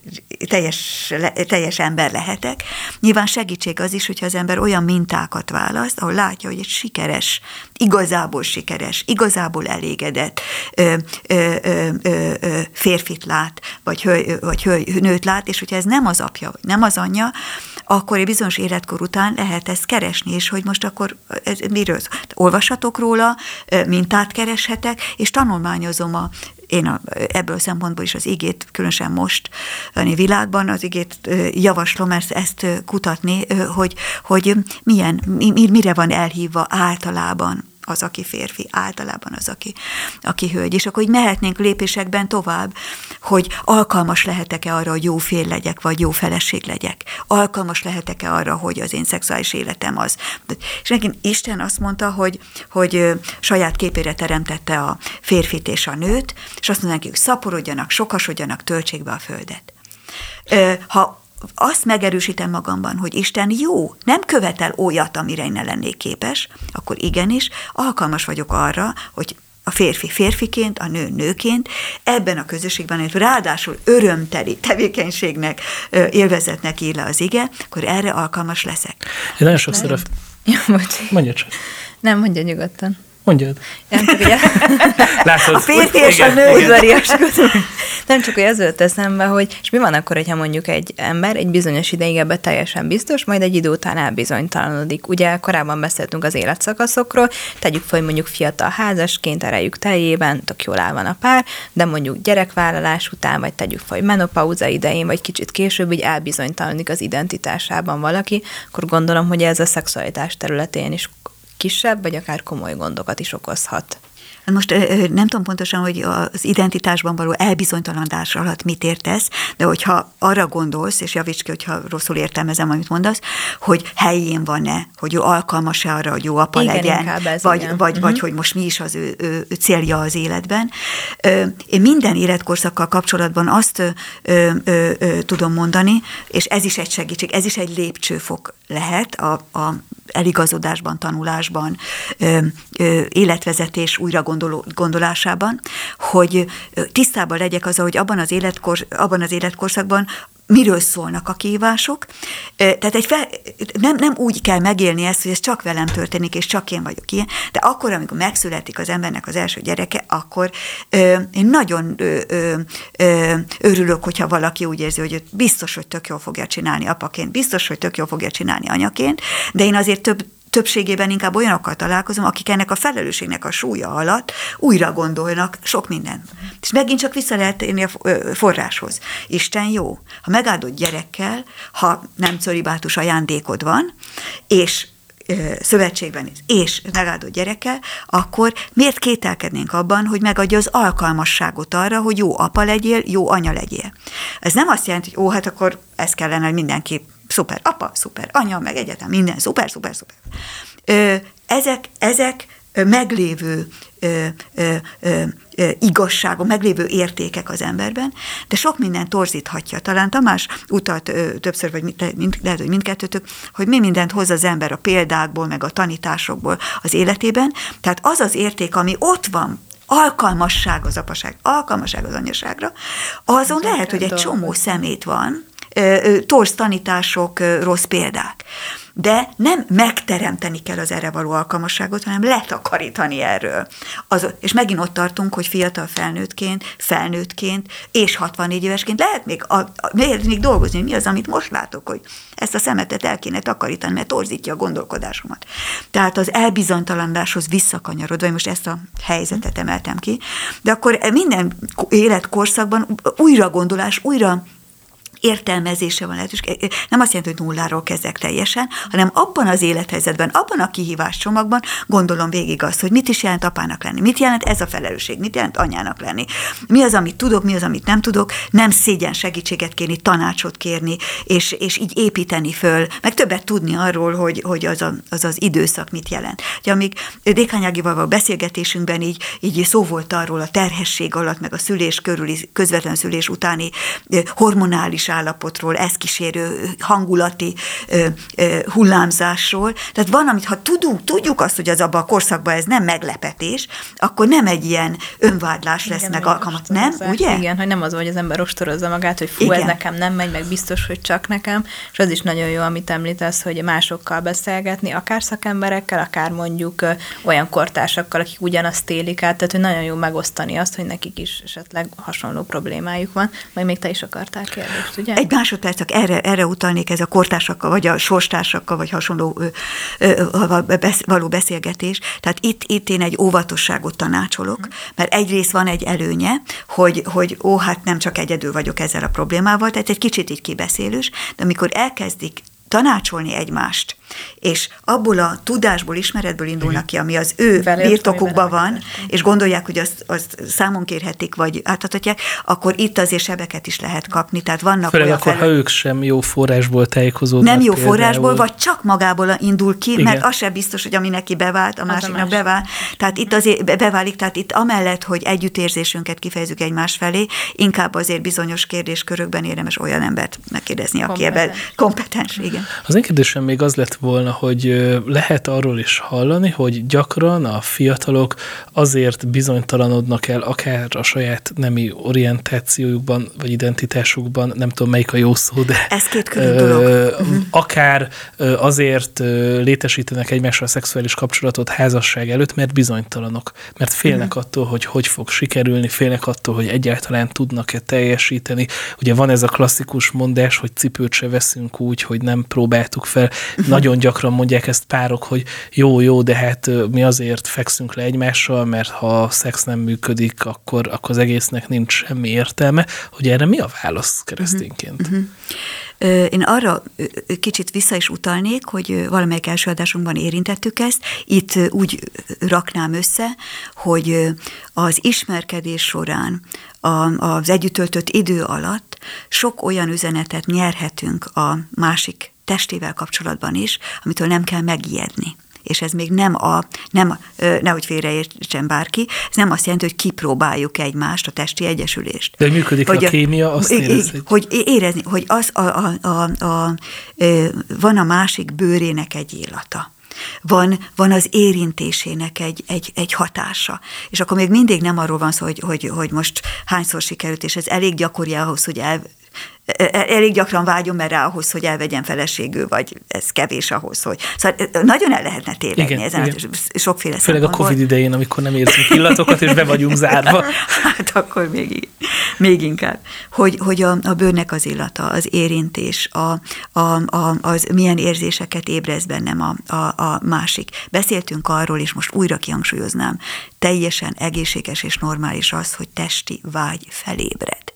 teljes, teljes ember lehetek. Nyilván segítség az is, hogyha az ember olyan mintákat választ, ahol látja, hogy egy sikeres, igazából sikeres, igazából elégedett férfit lát, vagy, hő, vagy hő, nőt lát, és hogyha ez nem az apja, vagy nem az anyja, akkor egy bizonyos életkor után lehet ezt keresni, és hogy most akkor ez miről Olvashatok róla, mintát kereshetek, és tanulmányozom a én a, ebből a szempontból is az igét, különösen most a világban az igét javaslom ezt, ezt kutatni, hogy, hogy milyen, mire van elhívva általában az, aki férfi, általában az, aki, aki hölgy. És akkor így mehetnénk lépésekben tovább, hogy alkalmas lehetek-e arra, hogy jó fél legyek, vagy jó feleség legyek. Alkalmas lehetek-e arra, hogy az én szexuális életem az. És megint Isten azt mondta, hogy, hogy saját képére teremtette a férfit és a nőt, és azt mondja hogy szaporodjanak, sokasodjanak, töltsék be a földet. Ha azt megerősítem magamban, hogy Isten jó, nem követel olyat, amire én ne lennék képes, akkor igenis alkalmas vagyok arra, hogy a férfi férfiként, a nő nőként, ebben a közösségben, hogy ráadásul örömteli tevékenységnek, élvezetnek ír le az ige, akkor erre alkalmas leszek. Én nagyon sokszor... <laughs> Ja, Mondja csak. Nem, mondja nyugodtan. Mondjad. Nem csak ugye... <laughs> Látod, a férfi és a nő udvariaskodó. Nem csak, hogy az ölt eszembe, hogy és mi van akkor, hogyha mondjuk egy ember egy bizonyos ideig ebbe teljesen biztos, majd egy idő után elbizonytalanodik. Ugye korábban beszéltünk az életszakaszokról, tegyük fel, hogy mondjuk fiatal házasként, erejük teljében, tök jól áll van a pár, de mondjuk gyerekvállalás után, vagy tegyük fel, hogy menopauza idején, vagy kicsit később, így elbizonytalanodik az identitásában valaki, akkor gondolom, hogy ez a szexualitás területén is kisebb, vagy akár komoly gondokat is okozhat. Most nem tudom pontosan, hogy az identitásban való elbizonytalanodás alatt mit értesz, de hogyha arra gondolsz, és javíts ki, hogyha rosszul értelmezem, amit mondasz, hogy helyén van-e, hogy ő alkalmas-e arra, hogy jó apa igen, legyen, ez, vagy, igen. vagy, uh-huh. vagy hogy most mi is az ő, ő, ő célja az életben. Én minden életkorszakkal kapcsolatban azt ö, ö, ö, tudom mondani, és ez is egy segítség, ez is egy lépcsőfok lehet a, a eligazodásban, tanulásban, ö, ö, életvezetés újra gondol, gondolásában, hogy tisztában legyek az, hogy abban az, életkor, abban az életkorszakban miről szólnak a kívások. Tehát egy fel, nem, nem úgy kell megélni ezt, hogy ez csak velem történik, és csak én vagyok ilyen, de akkor, amikor megszületik az embernek az első gyereke, akkor ö, én nagyon ö, ö, ö, örülök, hogyha valaki úgy érzi, hogy biztos, hogy tök jól fogja csinálni apaként, biztos, hogy tök jól fogja csinálni anyaként, de én azért több többségében inkább olyanokkal találkozom, akik ennek a felelősségnek a súlya alatt újra gondolnak sok minden. És megint csak vissza lehet érni a forráshoz. Isten jó. Ha megáldott gyerekkel, ha nem coribátus ajándékod van, és szövetségben és megáldott gyerekkel, akkor miért kételkednénk abban, hogy megadja az alkalmasságot arra, hogy jó apa legyél, jó anya legyél. Ez nem azt jelenti, hogy ó, hát akkor ez kellene, hogy mindenki szuper apa, szuper anya, meg egyetem, minden szuper, szuper, szuper. Ezek, ezek meglévő ö, ö, ö, igazságok, meglévő értékek az emberben, de sok minden torzíthatja. Talán Tamás utalt ö, többször, vagy mind, lehet, hogy mindkettőtök, hogy mi mindent hoz az ember a példákból, meg a tanításokból az életében. Tehát az az érték, ami ott van, alkalmasság az apaság, alkalmasság az anyaságra, azon lehet, hogy egy csomó szemét van, torz tanítások, rossz példák de nem megteremteni kell az erre való alkalmasságot, hanem letakarítani erről. Az, és megint ott tartunk, hogy fiatal felnőttként, felnőttként és 64 évesként lehet még, a, a, lehet még dolgozni, mi az, amit most látok, hogy ezt a szemetet el kéne takarítani, mert torzítja a gondolkodásomat. Tehát az elbizonytalanodáshoz visszakanyarodva, most ezt a helyzetet emeltem ki, de akkor minden életkorszakban újra gondolás, újra értelmezése van lehetőség. Nem azt jelenti, hogy nulláról kezdek teljesen, hanem abban az élethelyzetben, abban a kihívás csomagban gondolom végig azt, hogy mit is jelent apának lenni, mit jelent ez a felelősség, mit jelent anyának lenni, mi az, amit tudok, mi az, amit nem tudok, nem szégyen segítséget kérni, tanácsot kérni, és, és így építeni föl, meg többet tudni arról, hogy, hogy az, a, az az időszak mit jelent. Ugye amíg Dékányágival a beszélgetésünkben így, így szó volt arról a terhesség alatt, meg a szülés körüli, közvetlen szülés utáni hormonális állapotról, ezt kísérő hangulati ö, ö, hullámzásról. Tehát van, amit ha tudunk, tudjuk azt, hogy az abban a korszakban ez nem meglepetés, akkor nem egy ilyen önvádlás lesz igen, meg alkalmat, nem? Ugye? Igen, hogy nem az, hogy az ember ostorozza magát, hogy fú, igen. ez nekem nem megy, meg biztos, hogy csak nekem, és az is nagyon jó, amit említesz, hogy másokkal beszélgetni, akár szakemberekkel, akár mondjuk olyan kortársakkal, akik ugyanazt élik át, tehát hogy nagyon jó megosztani azt, hogy nekik is esetleg hasonló problémájuk van. Majd még te is akartál kérdést, ugye? Egy másodperc, csak erre, erre utalnék ez a kortársakkal, vagy a sorstársakkal, vagy hasonló ö, ö, való beszélgetés. Tehát itt, itt én egy óvatosságot tanácsolok, mert egyrészt van egy előnye, hogy, hogy ó, hát nem csak egyedül vagyok ezzel a problémával, tehát egy kicsit így kibeszélős, de amikor elkezdik tanácsolni egymást, és abból a tudásból, ismeretből indulnak ki, ami az ő Velőtt, birtokukban van, és gondolják, hogy azt, azt számon kérhetik, vagy átadhatják, akkor itt azért sebeket is lehet kapni. Tehát vannak Főleg olyan akkor, fel... ha ők sem jó forrásból tájékozódnak. Nem jó például. forrásból, vagy csak magából indul ki, Igen. mert az sem biztos, hogy ami neki bevált, a másiknak más. bevált. Tehát itt azért beválik, tehát itt amellett, hogy együttérzésünket kifejezzük egymás felé, inkább azért bizonyos kérdéskörökben érdemes olyan embert megkérdezni, aki ebben kompetens. Igen. Az én kérdésem még az lett volna, hogy lehet arról is hallani, hogy gyakran a fiatalok azért bizonytalanodnak el akár a saját nemi orientációjukban, vagy identitásukban, nem tudom melyik a jó szó, de Ez két külön dolog. Mhm. akár azért létesítenek egymással szexuális kapcsolatot házasság előtt, mert bizonytalanok, mert félnek uh-huh. attól, hogy hogy fog sikerülni, félnek attól, hogy egyáltalán tudnak-e teljesíteni. Ugye van ez a klasszikus mondás, hogy cipőt se veszünk úgy, hogy nem próbáltuk fel. Nagyon gyakran mondják ezt párok, hogy jó, jó, de hát mi azért fekszünk le egymással, mert ha a szex nem működik, akkor, akkor az egésznek nincs semmi értelme. Hogy erre mi a válasz keresztényként? Uh-huh. Uh-huh. Én arra kicsit vissza is utalnék, hogy valamelyik első adásunkban érintettük ezt. Itt úgy raknám össze, hogy az ismerkedés során, az együtt töltött idő alatt sok olyan üzenetet nyerhetünk a másik testével kapcsolatban is, amitől nem kell megijedni és ez még nem a, nem, nehogy félreértsen bárki, ez nem azt jelenti, hogy kipróbáljuk egymást, a testi egyesülést. De működik hogy a kémia, azt érezni. Hogy érezni, hogy az a, a, a, a, van a másik bőrének egy illata van, van az érintésének egy, egy, egy hatása. És akkor még mindig nem arról van szó, hogy, hogy, hogy most hányszor sikerült, és ez elég gyakori ahhoz, hogy el, elég gyakran vágyom erre ahhoz, hogy elvegyen feleségül, vagy ez kevés ahhoz, hogy... Szóval e, nagyon el lehetne tévedni igen, ezen, igen. sokféle Főleg a Covid idején, amikor nem érzünk illatokat, és be vagyunk zárva. <laughs> hát akkor még még inkább, hogy, hogy a, a bőrnek az illata, az érintés, a, a, a, az milyen érzéseket ébrez bennem a, a, a másik. Beszéltünk arról, és most újra kihangsúlyoznám, teljesen egészséges és normális az, hogy testi vágy felébred.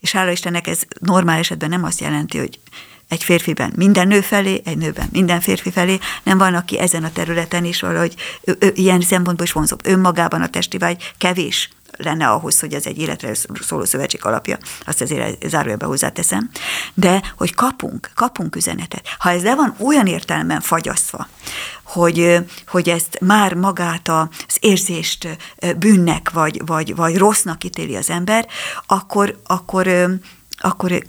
És hála Istennek ez normál esetben nem azt jelenti, hogy egy férfiben minden nő felé, egy nőben minden férfi felé, nem van, aki ezen a területen is valahogy ő, ő, ilyen szempontból is vonzóbb. Önmagában a testi vágy kevés lenne ahhoz, hogy ez egy életre szóló szövetség alapja, azt azért zárójelbe hozzáteszem, de hogy kapunk, kapunk üzenetet. Ha ez le van olyan értelemben fagyasztva, hogy, hogy ezt már magát az érzést bűnnek vagy, vagy, vagy rossznak ítéli az ember, akkor, akkor akkor,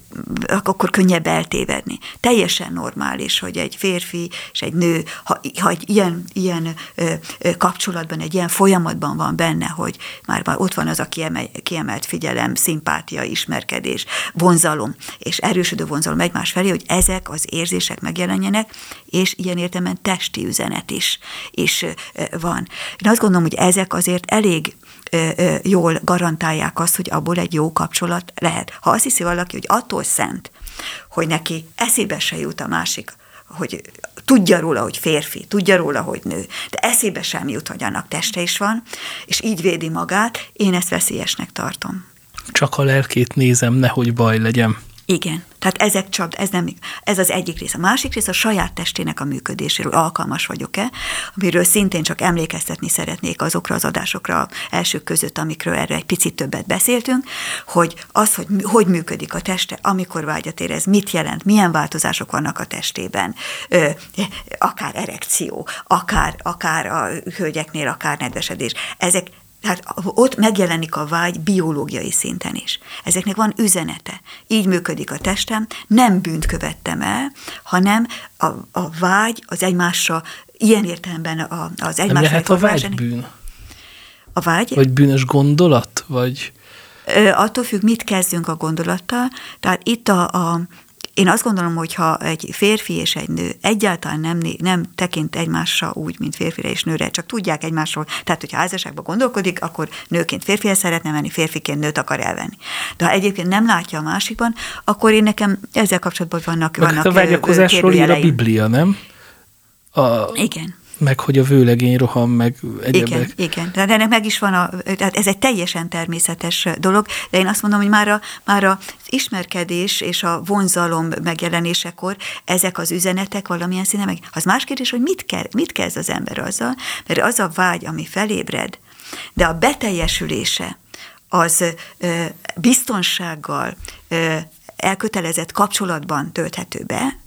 akkor könnyebb eltévedni. Teljesen normális, hogy egy férfi és egy nő, ha, ha egy ilyen, ilyen ö, ö, kapcsolatban, egy ilyen folyamatban van benne, hogy már, már ott van az a kiemel, kiemelt figyelem, szimpátia, ismerkedés, vonzalom, és erősödő vonzalom egymás felé, hogy ezek az érzések megjelenjenek, és ilyen értelemben testi üzenet is, is van. Én azt gondolom, hogy ezek azért elég jól garantálják azt, hogy abból egy jó kapcsolat lehet. Ha azt hiszi valaki, hogy attól szent, hogy neki eszébe se jut a másik, hogy tudja róla, hogy férfi, tudja róla, hogy nő, de eszébe sem jut, hogy annak teste is van, és így védi magát, én ezt veszélyesnek tartom. Csak a lelkét nézem, nehogy baj legyen. Igen. Tehát ezek csak, ez, nem, ez az egyik rész. A másik rész a saját testének a működéséről, alkalmas vagyok-e, amiről szintén csak emlékeztetni szeretnék azokra az adásokra elsők között, amikről erre egy picit többet beszéltünk, hogy az, hogy hogy működik a teste, amikor vágyat érez, mit jelent, milyen változások vannak a testében, ö, akár erekció, akár, akár a hölgyeknél, akár nedvesedés. Ezek tehát ott megjelenik a vágy biológiai szinten is. Ezeknek van üzenete. Így működik a testem, nem bűnt követtem el, hanem a, a vágy az egymásra, ilyen értelemben a, az egymásra... Nem lehet a vágy bűn? A vágy? Vagy bűnös gondolat? Vagy... Attól függ, mit kezdünk a gondolattal. Tehát itt a, a, én azt gondolom, hogy ha egy férfi és egy nő egyáltalán nem, nem tekint egymásra úgy, mint férfire és nőre, csak tudják egymásról, tehát hogyha házasságban gondolkodik, akkor nőként férfihez szeretne menni, férfiként nőt akar elvenni. De ha egyébként nem látja a másikban, akkor én nekem ezzel kapcsolatban vannak, Meg vannak a vágyakozásról ír a Biblia, nem? A... Igen meg hogy a vőlegény roham, meg egyebek. Igen, igen. Tehát ennek meg is van, a, tehát ez egy teljesen természetes dolog, de én azt mondom, hogy már, a, már az ismerkedés és a vonzalom megjelenésekor ezek az üzenetek valamilyen színe meg. Az más kérdés, hogy mit, kell, mit kezd az ember azzal, mert az a vágy, ami felébred, de a beteljesülése az ö, biztonsággal, ö, elkötelezett kapcsolatban tölthető be,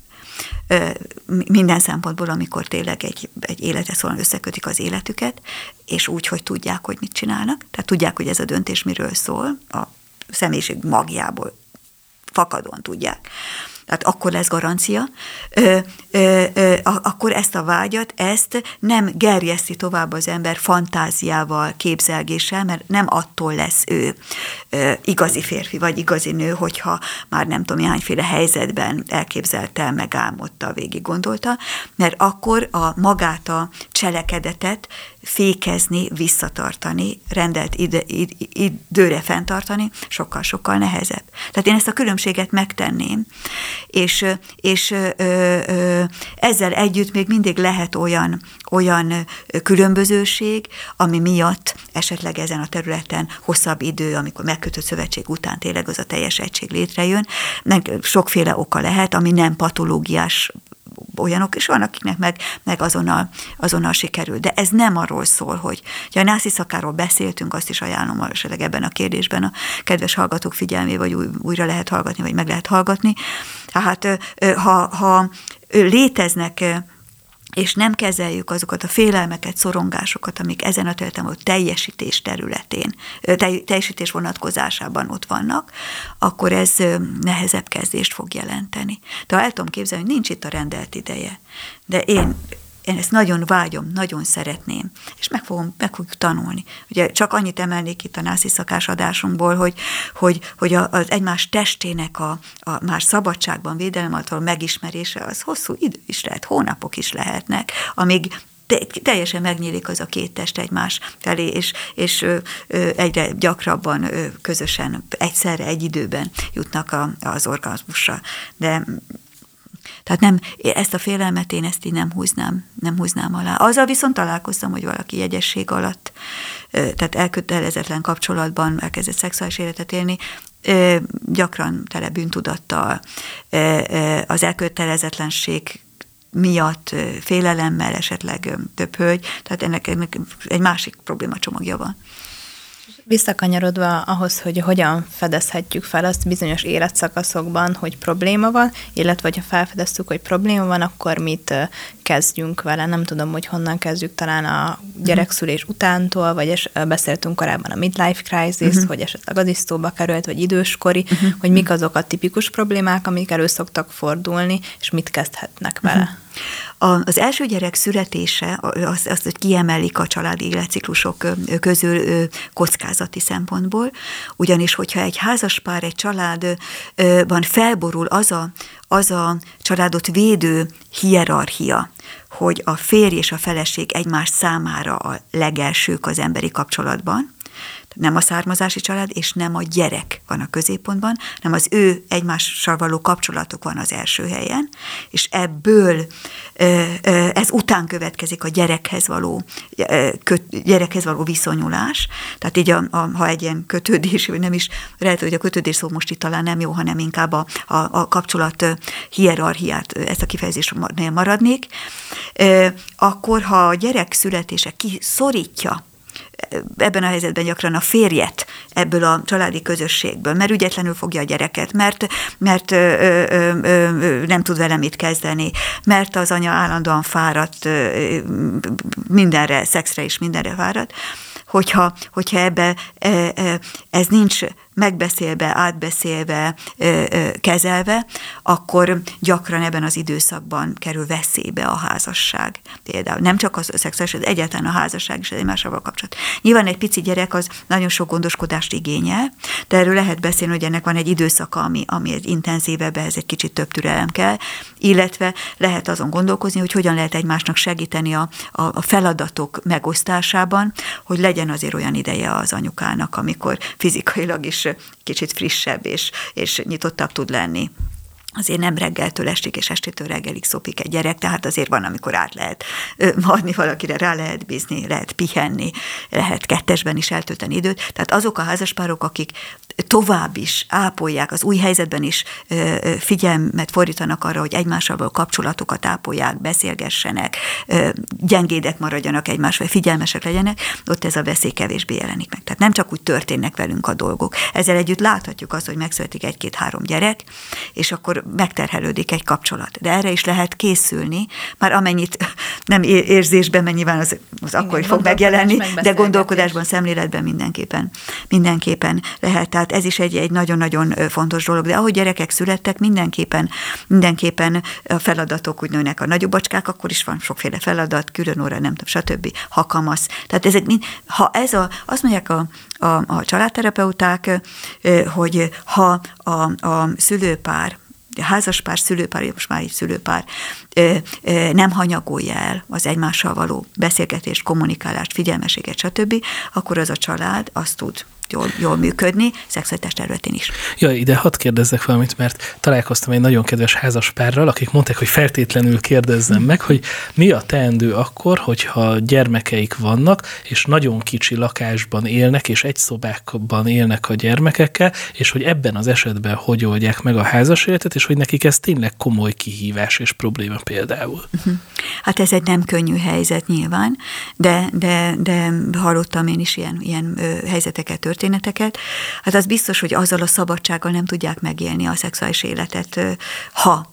minden szempontból, amikor tényleg egy, egy életre szóval összekötik az életüket, és úgy, hogy tudják, hogy mit csinálnak, tehát tudják, hogy ez a döntés miről szól, a személyiség magjából fakadóan tudják tehát akkor lesz garancia, ö, ö, ö, akkor ezt a vágyat, ezt nem gerjeszti tovább az ember fantáziával, képzelgéssel, mert nem attól lesz ő ö, igazi férfi vagy igazi nő, hogyha már nem tudom, hányféle helyzetben elképzelte, megálmodta, végig gondolta, mert akkor a magát a cselekedetet fékezni, visszatartani, rendelt ide, id, időre fenntartani, sokkal-sokkal nehezebb. Tehát én ezt a különbséget megtenném, és, és ö, ö, ezzel együtt még mindig lehet olyan, olyan különbözőség, ami miatt esetleg ezen a területen hosszabb idő, amikor megkötött szövetség után tényleg az a teljes egység létrejön, sokféle oka lehet, ami nem patológiás olyanok is van, akiknek meg, meg azonnal, azonnal sikerül. De ez nem arról szól, hogy ha a nászi szakáról beszéltünk, azt is ajánlom esetleg ebben a kérdésben a kedves hallgatók figyelmé, vagy új, újra lehet hallgatni, vagy meg lehet hallgatni. Tehát ha, ha léteznek és nem kezeljük azokat a félelmeket, szorongásokat, amik ezen a területen, a teljesítés területén, teljesítés vonatkozásában ott vannak, akkor ez nehezebb kezdést fog jelenteni. De el tudom képzelni, hogy nincs itt a rendelt ideje, de én én ezt nagyon vágyom, nagyon szeretném, és meg, fogom, meg fogjuk tanulni. Ugye csak annyit emelnék itt a nászi szakás adásunkból, hogy, hogy, hogy az egymás testének a, a már szabadságban védelem megismerése az hosszú idő is lehet, hónapok is lehetnek, amíg teljesen megnyílik az a két test egymás felé, és, és egyre gyakrabban közösen, egyszerre, egy időben jutnak a, az orgazmusra. De tehát nem, ezt a félelmet én ezt így nem húznám, nem húznám alá. Azzal viszont találkoztam, hogy valaki jegyesség alatt, tehát elkötelezetlen kapcsolatban elkezdett szexuális életet élni, gyakran tele bűntudattal, az elkötelezetlenség miatt félelemmel esetleg több hölgy, tehát ennek, ennek egy másik problémacsomagja van. Visszakanyarodva ahhoz, hogy hogyan fedezhetjük fel azt bizonyos életszakaszokban, hogy probléma van, illetve hogyha felfedeztük, hogy probléma van, akkor mit kezdjünk vele. Nem tudom, hogy honnan kezdjük, talán a gyerekszülés utántól, vagy es, beszéltünk korábban a midlife crisis, uh-huh. hogy esetleg az is szóba került, vagy időskori, uh-huh. hogy mik azok a tipikus problémák, amik elő szoktak fordulni, és mit kezdhetnek vele. Uh-huh. Az első gyerek születése, azt, az, hogy kiemelik a családi életciklusok közül kockázati szempontból, ugyanis hogyha egy házaspár, egy családban felborul az a, az a családot védő hierarchia, hogy a férj és a feleség egymás számára a legelsők az emberi kapcsolatban, nem a származási család, és nem a gyerek van a középpontban, hanem az ő egymással való kapcsolatok van az első helyen, és ebből ez után következik a gyerekhez való, gyerekhez való viszonyulás. Tehát így, a, a, ha egy ilyen kötődés, vagy nem is, lehet, hogy a kötődés szó most itt talán nem jó, hanem inkább a, a, a kapcsolat hierarchiát, ezt a kifejezést maradnék, akkor ha a gyerek születése kiszorítja ebben a helyzetben gyakran a férjet ebből a családi közösségből, mert ügyetlenül fogja a gyereket, mert, mert ö, ö, ö, nem tud vele mit kezdeni, mert az anya állandóan fáradt mindenre, szexre is mindenre fáradt, hogyha, hogyha ebbe ez nincs megbeszélve, átbeszélve, kezelve, akkor gyakran ebben az időszakban kerül veszélybe a házasság. Például nem csak az szexuális, de egyáltalán a házasság is egymással kapcsolat. Nyilván egy pici gyerek az nagyon sok gondoskodást igényel, de erről lehet beszélni, hogy ennek van egy időszaka, ami, ami egy intenzívebb, ehhez egy kicsit több türelem kell, illetve lehet azon gondolkozni, hogy hogyan lehet egymásnak segíteni a, a, a feladatok megosztásában, hogy legyen azért olyan ideje az anyukának, amikor fizikailag is kicsit frissebb és, és nyitottabb tud lenni azért nem reggeltől estig és estétől reggelig szopik egy gyerek, tehát azért van, amikor át lehet adni valakire, rá lehet bízni, lehet pihenni, lehet kettesben is eltölteni időt. Tehát azok a házaspárok, akik tovább is ápolják, az új helyzetben is figyelmet fordítanak arra, hogy egymással kapcsolatokat ápolják, beszélgessenek, gyengédek maradjanak egymással, figyelmesek legyenek, ott ez a veszély kevésbé jelenik meg. Tehát nem csak úgy történnek velünk a dolgok. Ezzel együtt láthatjuk azt, hogy megszületik egy-két-három gyerek, és akkor megterhelődik egy kapcsolat. De erre is lehet készülni, már amennyit <laughs> nem érzésben, mert nyilván az, az akkor fog megjelenni, de gondolkodásban, szemléletben mindenképpen, mindenképpen lehet. Tehát ez is egy, egy nagyon-nagyon fontos dolog. De ahogy gyerekek születtek, mindenképpen, mindenképpen a feladatok úgy nőnek a nagyobb bacskák, akkor is van sokféle feladat, külön óra, nem tudom, stb. Ha kamasz. Tehát ezek mind, ha ez a, azt mondják a, a, a családterapeuták, hogy ha a, a szülőpár házaspár, szülőpár, most már egy szülőpár nem hanyagolja el az egymással való beszélgetést, kommunikálást, figyelmeséget, stb., akkor az a család azt tud jól, jól működni, szexualitás területén is. Ja, ide hadd kérdezzek valamit, mert találkoztam egy nagyon kedves házaspárral, akik mondták, hogy feltétlenül kérdezzem meg, hogy mi a teendő akkor, hogyha gyermekeik vannak, és nagyon kicsi lakásban élnek, és egy szobákban élnek a gyermekekkel, és hogy ebben az esetben hogy oldják meg a házas életet, és hogy nekik ez tényleg komoly kihívás és probléma például. Uh-huh. Hát ez egy nem könnyű helyzet nyilván, de, de, de hallottam én is ilyen, ilyen helyzeteket, történeteket. Hát az biztos, hogy azzal a szabadsággal nem tudják megélni a szexuális életet, ha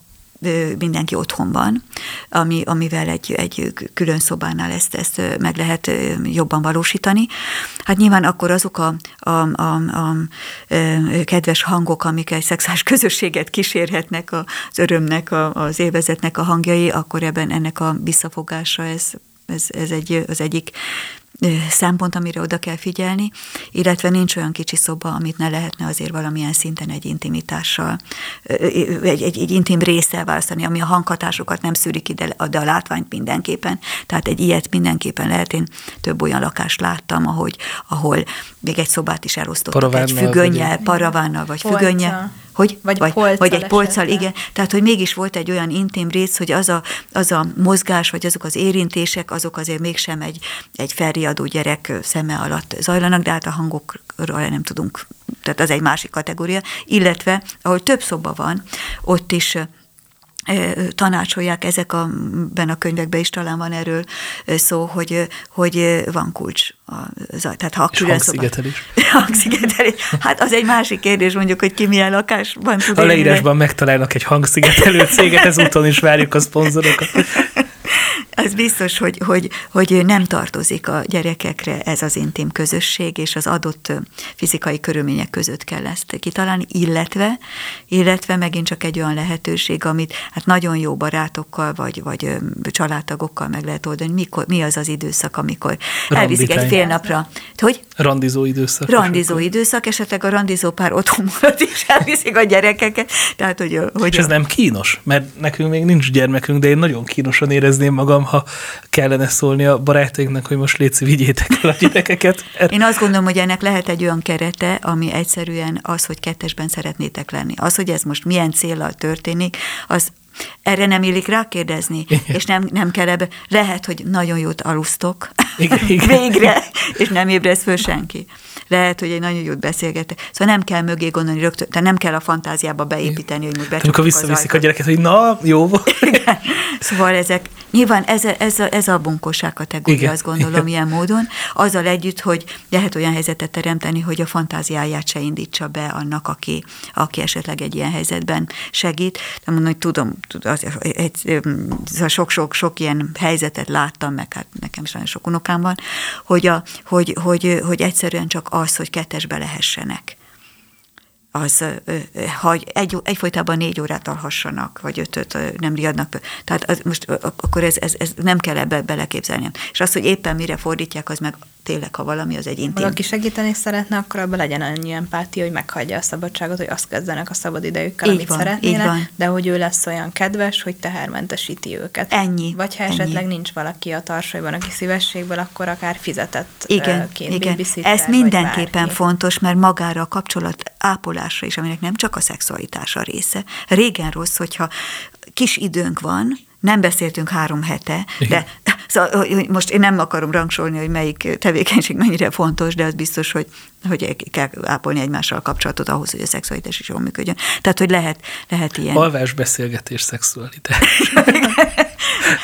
mindenki otthon van, ami, amivel egy, egy külön szobánál ezt, ezt meg lehet jobban valósítani. Hát nyilván akkor azok a, a, a, a, a kedves hangok, amik egy szexuális közösséget kísérhetnek, az örömnek, az élvezetnek a hangjai, akkor ebben ennek a visszafogása ez, ez, ez egy, az egyik szempont, amire oda kell figyelni, illetve nincs olyan kicsi szoba, amit ne lehetne azért valamilyen szinten egy intimitással, egy, egy, egy intim része választani, ami a hanghatásokat nem szűri ki, de, de a látványt mindenképpen. Tehát egy ilyet mindenképpen lehet. Én több olyan lakást láttam, ahogy, ahol még egy szobát is elosztottak egy fügönnyel, paravánnal, vagy fügönnyel. Hogy? Vagy, vagy, polccal vagy egy polccal, igen. Tehát, hogy mégis volt egy olyan intim rész, hogy az a, az a mozgás, vagy azok az érintések, azok azért mégsem egy, egy felriadó gyerek szeme alatt zajlanak, de hát a hangokról nem tudunk, tehát az egy másik kategória. Illetve, ahol több szoba van, ott is tanácsolják ezek a, benne a könyvekben is talán van erről szó, hogy, hogy van kulcs. A, tehát ha külön hangszigetelés. <laughs> hangszigetelés. Hát az egy másik kérdés, mondjuk, hogy ki milyen lakásban tud A leírásban megtalálnak egy hangszigetelő céget, ezúton is várjuk a szponzorokat az biztos, hogy, hogy, hogy nem tartozik a gyerekekre ez az intim közösség, és az adott fizikai körülmények között kell ezt kitalálni, illetve, illetve megint csak egy olyan lehetőség, amit hát nagyon jó barátokkal, vagy, vagy családtagokkal meg lehet oldani, mikor, mi az az időszak, amikor elviszik egy fél napra. Hogy? Randizó időszak. Randizó időszak, esetleg a randizó pár otthon marad is elviszik a gyerekeket. Tehát, hogy, hogy és ez nem kínos, mert nekünk még nincs gyermekünk, de én nagyon kínosan érezném magam, ha kellene szólni a barátainknak, hogy most létszi, vigyétek el a gyerekeket. Én azt gondolom, hogy ennek lehet egy olyan kerete, ami egyszerűen az, hogy kettesben szeretnétek lenni. Az, hogy ez most milyen célral történik, az erre nem illik rákérdezni, és nem, nem kell ebbe. Lehet, hogy nagyon jót alusztok, igen, <laughs> igen. végre, és nem ébresz föl senki lehet, hogy egy nagyon jót beszélgetek. Szóval nem kell mögé gondolni rögtön, tehát nem kell a fantáziába beépíteni, hogy most becsukjuk Amikor visszaviszik a gyereket, hogy na, jó volt. Szóval ezek, nyilván ez, a, ez, a, ez a bunkosság kategória, Igen. azt gondolom Igen. ilyen módon, azzal együtt, hogy lehet olyan helyzetet teremteni, hogy a fantáziáját se indítsa be annak, aki, aki esetleg egy ilyen helyzetben segít. De mondom, hogy tudom, sok-sok-sok ilyen helyzetet láttam, meg hát nekem is nagyon sok unokám van, hogy, a, hogy, hogy, hogy egyszerűen csak az, hogy kettesbe lehessenek az, ha egy, egyfolytában négy órát alhassanak, vagy ötöt nem riadnak. Tehát az, most akkor ez, ez, ez nem kell ebbe beleképzelni. És az, hogy éppen mire fordítják, az meg tényleg, ha valami, az egy intim. Valaki segíteni szeretne, akkor abban legyen annyi empátia, hogy meghagyja a szabadságot, hogy azt kezdenek a szabad idejükkel, így amit van, szeretnének, de hogy ő lesz olyan kedves, hogy tehermentesíti őket. Ennyi. Vagy ha esetleg ennyi. nincs valaki a tarsaiban, aki szívességből, akkor akár fizetett igen, igen. Ez mindenképpen fontos, mert magára a kapcsolat ápolásra is, aminek nem csak a szexualitás a része. Régen rossz, hogyha kis időnk van, nem beszéltünk három hete, Igen. de szóval, most én nem akarom rangsolni, hogy melyik tevékenység mennyire fontos, de az biztos, hogy, hogy kell ápolni egymással a kapcsolatot ahhoz, hogy a szexualitás is jól működjön. Tehát, hogy lehet, lehet ilyen. Alvás, beszélgetés, szexualitás. <laughs>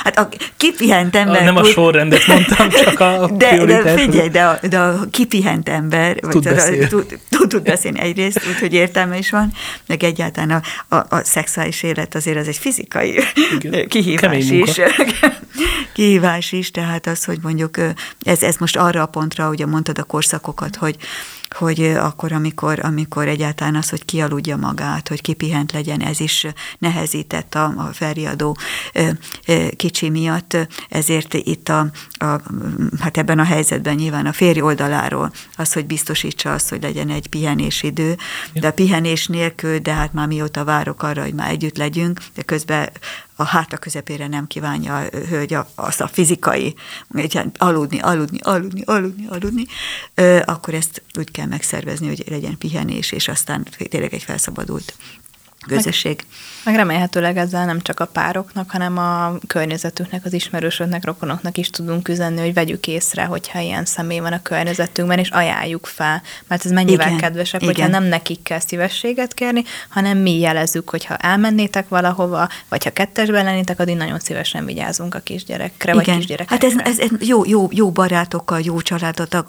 Hát a kipihent ember... Nem a sorrendet mondtam, csak a <laughs> De, de figyelj, de a, de a kipihent ember tud, beszél. tud, tud, tud beszélni egyrészt, úgyhogy értelme is van, meg egyáltalán a, a, a szexuális élet azért az egy fizikai Igen. <laughs> kihívás is. kihívás is, tehát az, hogy mondjuk ez, ez most arra a pontra, ugye mondtad a korszakokat, hogy hogy akkor, amikor, amikor egyáltalán az, hogy kialudja magát, hogy kipihent legyen, ez is nehezített a, a felriadó kicsi miatt, ezért itt a, a, hát ebben a helyzetben nyilván a férj oldaláról az, hogy biztosítsa azt, hogy legyen egy pihenésidő, de a pihenés nélkül, de hát már mióta várok arra, hogy már együtt legyünk, de közben a háta közepére nem kívánja a hölgy azt a fizikai, aludni, aludni, aludni, aludni, aludni, akkor ezt úgy kell megszervezni, hogy legyen pihenés, és aztán tényleg egy felszabadult közösség. Meg, meg remélhetőleg ezzel nem csak a pároknak, hanem a környezetüknek, az ismerősöknek, rokonoknak is tudunk üzenni, hogy vegyük észre, hogyha ilyen személy van a környezetünkben, és ajánljuk fel. Mert ez mennyivel igen, kedvesebb, igen. hogyha nem nekik kell szívességet kérni, hanem mi jelezzük, hogyha elmennétek valahova, vagy ha kettesben lennétek, addig nagyon szívesen vigyázunk a kisgyerekre, igen. vagy kisgyerekre. Hát ez, ez, ez jó, jó, jó barátokkal, jó családot,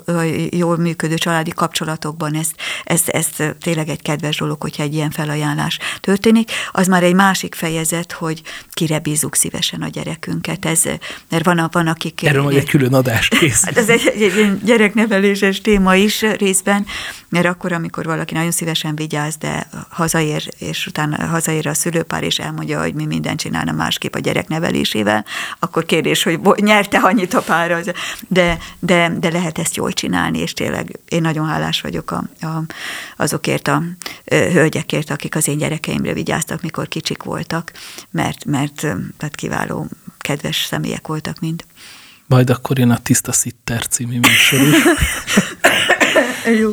jól működő családi kapcsolatokban ez, ez, ez tényleg egy kedves dolog, hogyha egy ilyen felajánlás történik. Az már egy másik fejezet, hogy kire bízunk szívesen a gyerekünket. Ez, mert van, van akik... Erről majd egy külön adás kész. Hát ez egy, egy, egy gyerekneveléses téma is részben, mert akkor, amikor valaki nagyon szívesen vigyáz, de hazaér, és utána hazaér a szülőpár, és elmondja, hogy mi mindent csinálna másképp a gyerek nevelésével, akkor kérdés, hogy nyerte annyit a pár, de, de, de lehet ezt jól csinálni, és tényleg én nagyon hálás vagyok a, a, azokért a hölgyekért, akik az én gyerekeimre vigyáztak, mikor kicsik voltak, mert, mert tehát kiváló, kedves személyek voltak mind. Majd akkor én a Tiszta Szitter című műsor is. <laughs> Jó.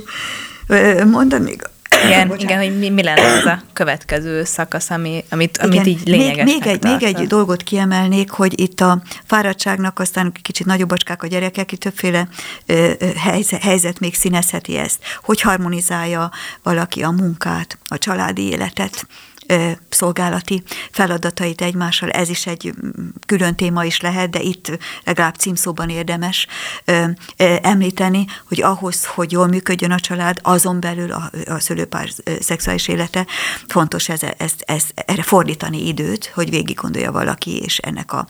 Mondom még igen, igen, hogy mi, mi lenne az a következő szakasz, ami, amit, igen. amit így lényeges. Még, még, egy, még egy dolgot kiemelnék, hogy itt a fáradtságnak aztán kicsit nagyobbacskák a gyerekek, itt többféle ö, helyzet, helyzet még színezheti ezt. Hogy harmonizálja valaki a munkát, a családi életet, szolgálati feladatait egymással, ez is egy külön téma is lehet, de itt legalább címszóban érdemes említeni, hogy ahhoz, hogy jól működjön a család, azon belül a, a szülőpár szexuális élete, fontos ez, ezt, ezt, erre fordítani időt, hogy végig gondolja valaki, és ennek a,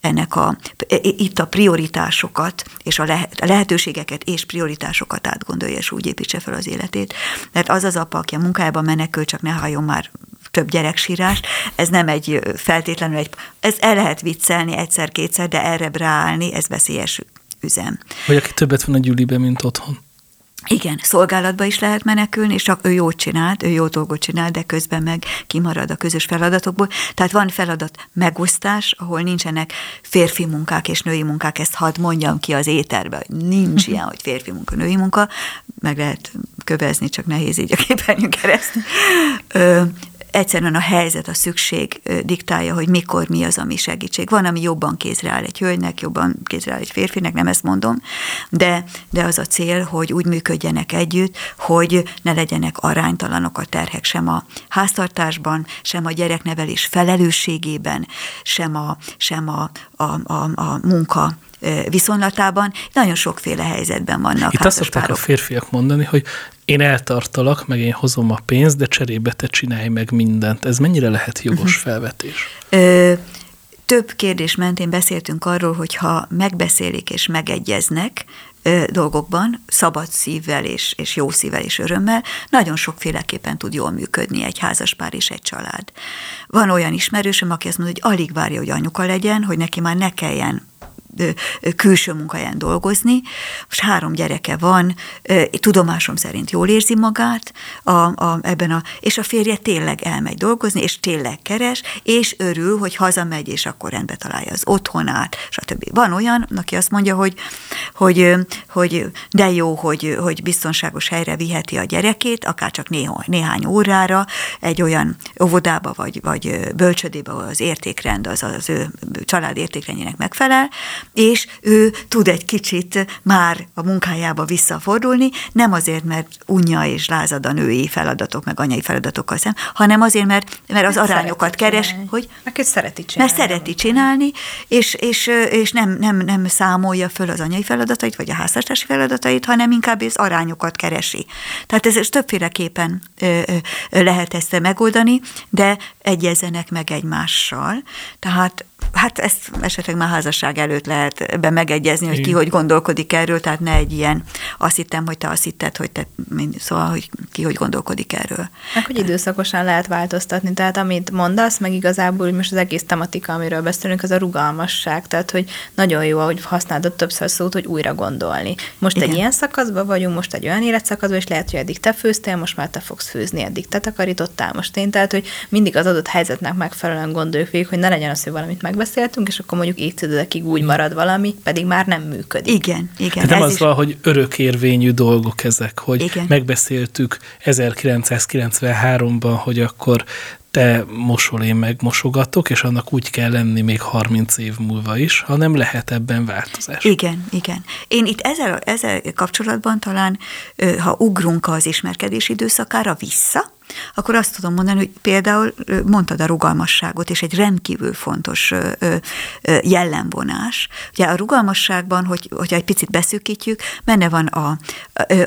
ennek a itt a prioritásokat, és a lehetőségeket és prioritásokat átgondolja, és úgy építse fel az életét. Mert az az apa, aki a munkájában menekül, csak ne halljon már több gyereksírást, ez nem egy feltétlenül egy, ez el lehet viccelni egyszer-kétszer, de erre ráállni, ez veszélyes üzem. Vagy aki többet van a gyűliben, mint otthon. Igen, szolgálatba is lehet menekülni, és csak ő jót csinált, ő jó dolgot csinál, de közben meg kimarad a közös feladatokból. Tehát van feladat megosztás, ahol nincsenek férfi munkák és női munkák, ezt hadd mondjam ki az éterbe, hogy nincs <laughs> ilyen, hogy férfi munka, női munka, meg lehet kövezni, csak nehéz így a képernyőn keresztül egyszerűen a helyzet, a szükség diktálja, hogy mikor mi az, ami segítség. Van, ami jobban kézre áll egy hölgynek, jobban kézre áll egy férfinek, nem ezt mondom, de, de az a cél, hogy úgy működjenek együtt, hogy ne legyenek aránytalanok a terhek sem a háztartásban, sem a gyereknevelés felelősségében, sem a, sem a, a, a, a munka viszonylatában nagyon sokféle helyzetben vannak. Itt azt szokták a férfiak mondani, hogy én eltartalak, meg én hozom a pénzt, de cserébe te csinálj meg mindent. Ez mennyire lehet jogos uh-huh. felvetés? Ö, több kérdés mentén beszéltünk arról, hogy ha megbeszélik és megegyeznek dolgokban, szabad szívvel és, és jó szívvel és örömmel, nagyon sokféleképpen tud jól működni egy házaspár és egy család. Van olyan ismerősöm, aki azt mondja, hogy alig várja, hogy anyuka legyen, hogy neki már ne kelljen külső munkahelyen dolgozni. Most három gyereke van, tudomásom szerint jól érzi magát a, a, ebben a, és a férje tényleg elmegy dolgozni, és tényleg keres, és örül, hogy hazamegy, és akkor rendbe találja az otthonát, stb. Van olyan, aki azt mondja, hogy, hogy, hogy de jó, hogy, hogy biztonságos helyre viheti a gyerekét, akár csak néha, néhány órára, egy olyan óvodába vagy, vagy bölcsödébe, ahol az értékrend az az ő család értékrendjének megfelel, és ő tud egy kicsit már a munkájába visszafordulni, nem azért, mert unja és lázad a női feladatok, meg anyai feladatokkal szem, hanem azért, mert, mert az arányokat keres, csinálni. hogy... Mert szereti csinálni. Mert szereti csinálni, és, és, és nem, nem, nem számolja föl az anyai feladatait, vagy a háztartási feladatait, hanem inkább az arányokat keresi. Tehát ez, ez többféleképpen ö, ö, lehet ezt megoldani, de egyezzenek meg egymással. Tehát hát ezt esetleg már házasság előtt lehet ebben megegyezni, hogy ki hogy gondolkodik erről, tehát ne egy ilyen, azt hittem, hogy te azt hitted, hogy te, szóval, hogy ki hogy gondolkodik erről. Meg hogy időszakosan lehet változtatni, tehát amit mondasz, meg igazából most az egész tematika, amiről beszélünk, az a rugalmasság, tehát hogy nagyon jó, ahogy használod többször szót, hogy újra gondolni. Most Igen. egy ilyen szakaszban vagyunk, most egy olyan életszakaszban, és lehet, hogy eddig te főztél, most már te fogsz főzni, eddig te takarítottál, most én, tehát hogy mindig az adott helyzetnek megfelelően gondoljuk végig, hogy ne legyen az, hogy valamit meg megbeszéltünk, és akkor mondjuk évtizedekig úgy marad valami, pedig már nem működik. Igen, igen. Hát nem az is... van, hogy örökérvényű dolgok ezek, hogy igen. megbeszéltük 1993-ban, hogy akkor te mosol, én meg mosogatok, és annak úgy kell lenni még 30 év múlva is, hanem lehet ebben változás. Igen, igen. Én itt ezzel, ezzel kapcsolatban talán, ha ugrunk az ismerkedés időszakára vissza, akkor azt tudom mondani, hogy például mondtad a rugalmasságot, és egy rendkívül fontos jellemvonás. Ugye a rugalmasságban, hogy, hogyha egy picit beszűkítjük, benne van a,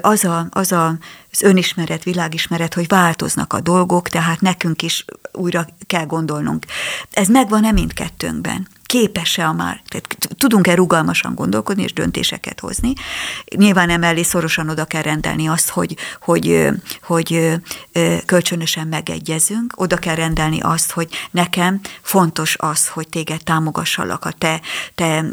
az, a, az a az önismeret, világismeret, hogy változnak a dolgok, tehát nekünk is újra kell gondolnunk. Ez megvan-e mindkettőnkben? Képes-e a már, tehát tudunk-e rugalmasan gondolkodni és döntéseket hozni. Nyilván emellé szorosan oda kell rendelni azt, hogy, hogy, hogy kölcsönösen megegyezünk, oda kell rendelni azt, hogy nekem fontos az, hogy téged támogassalak a te, te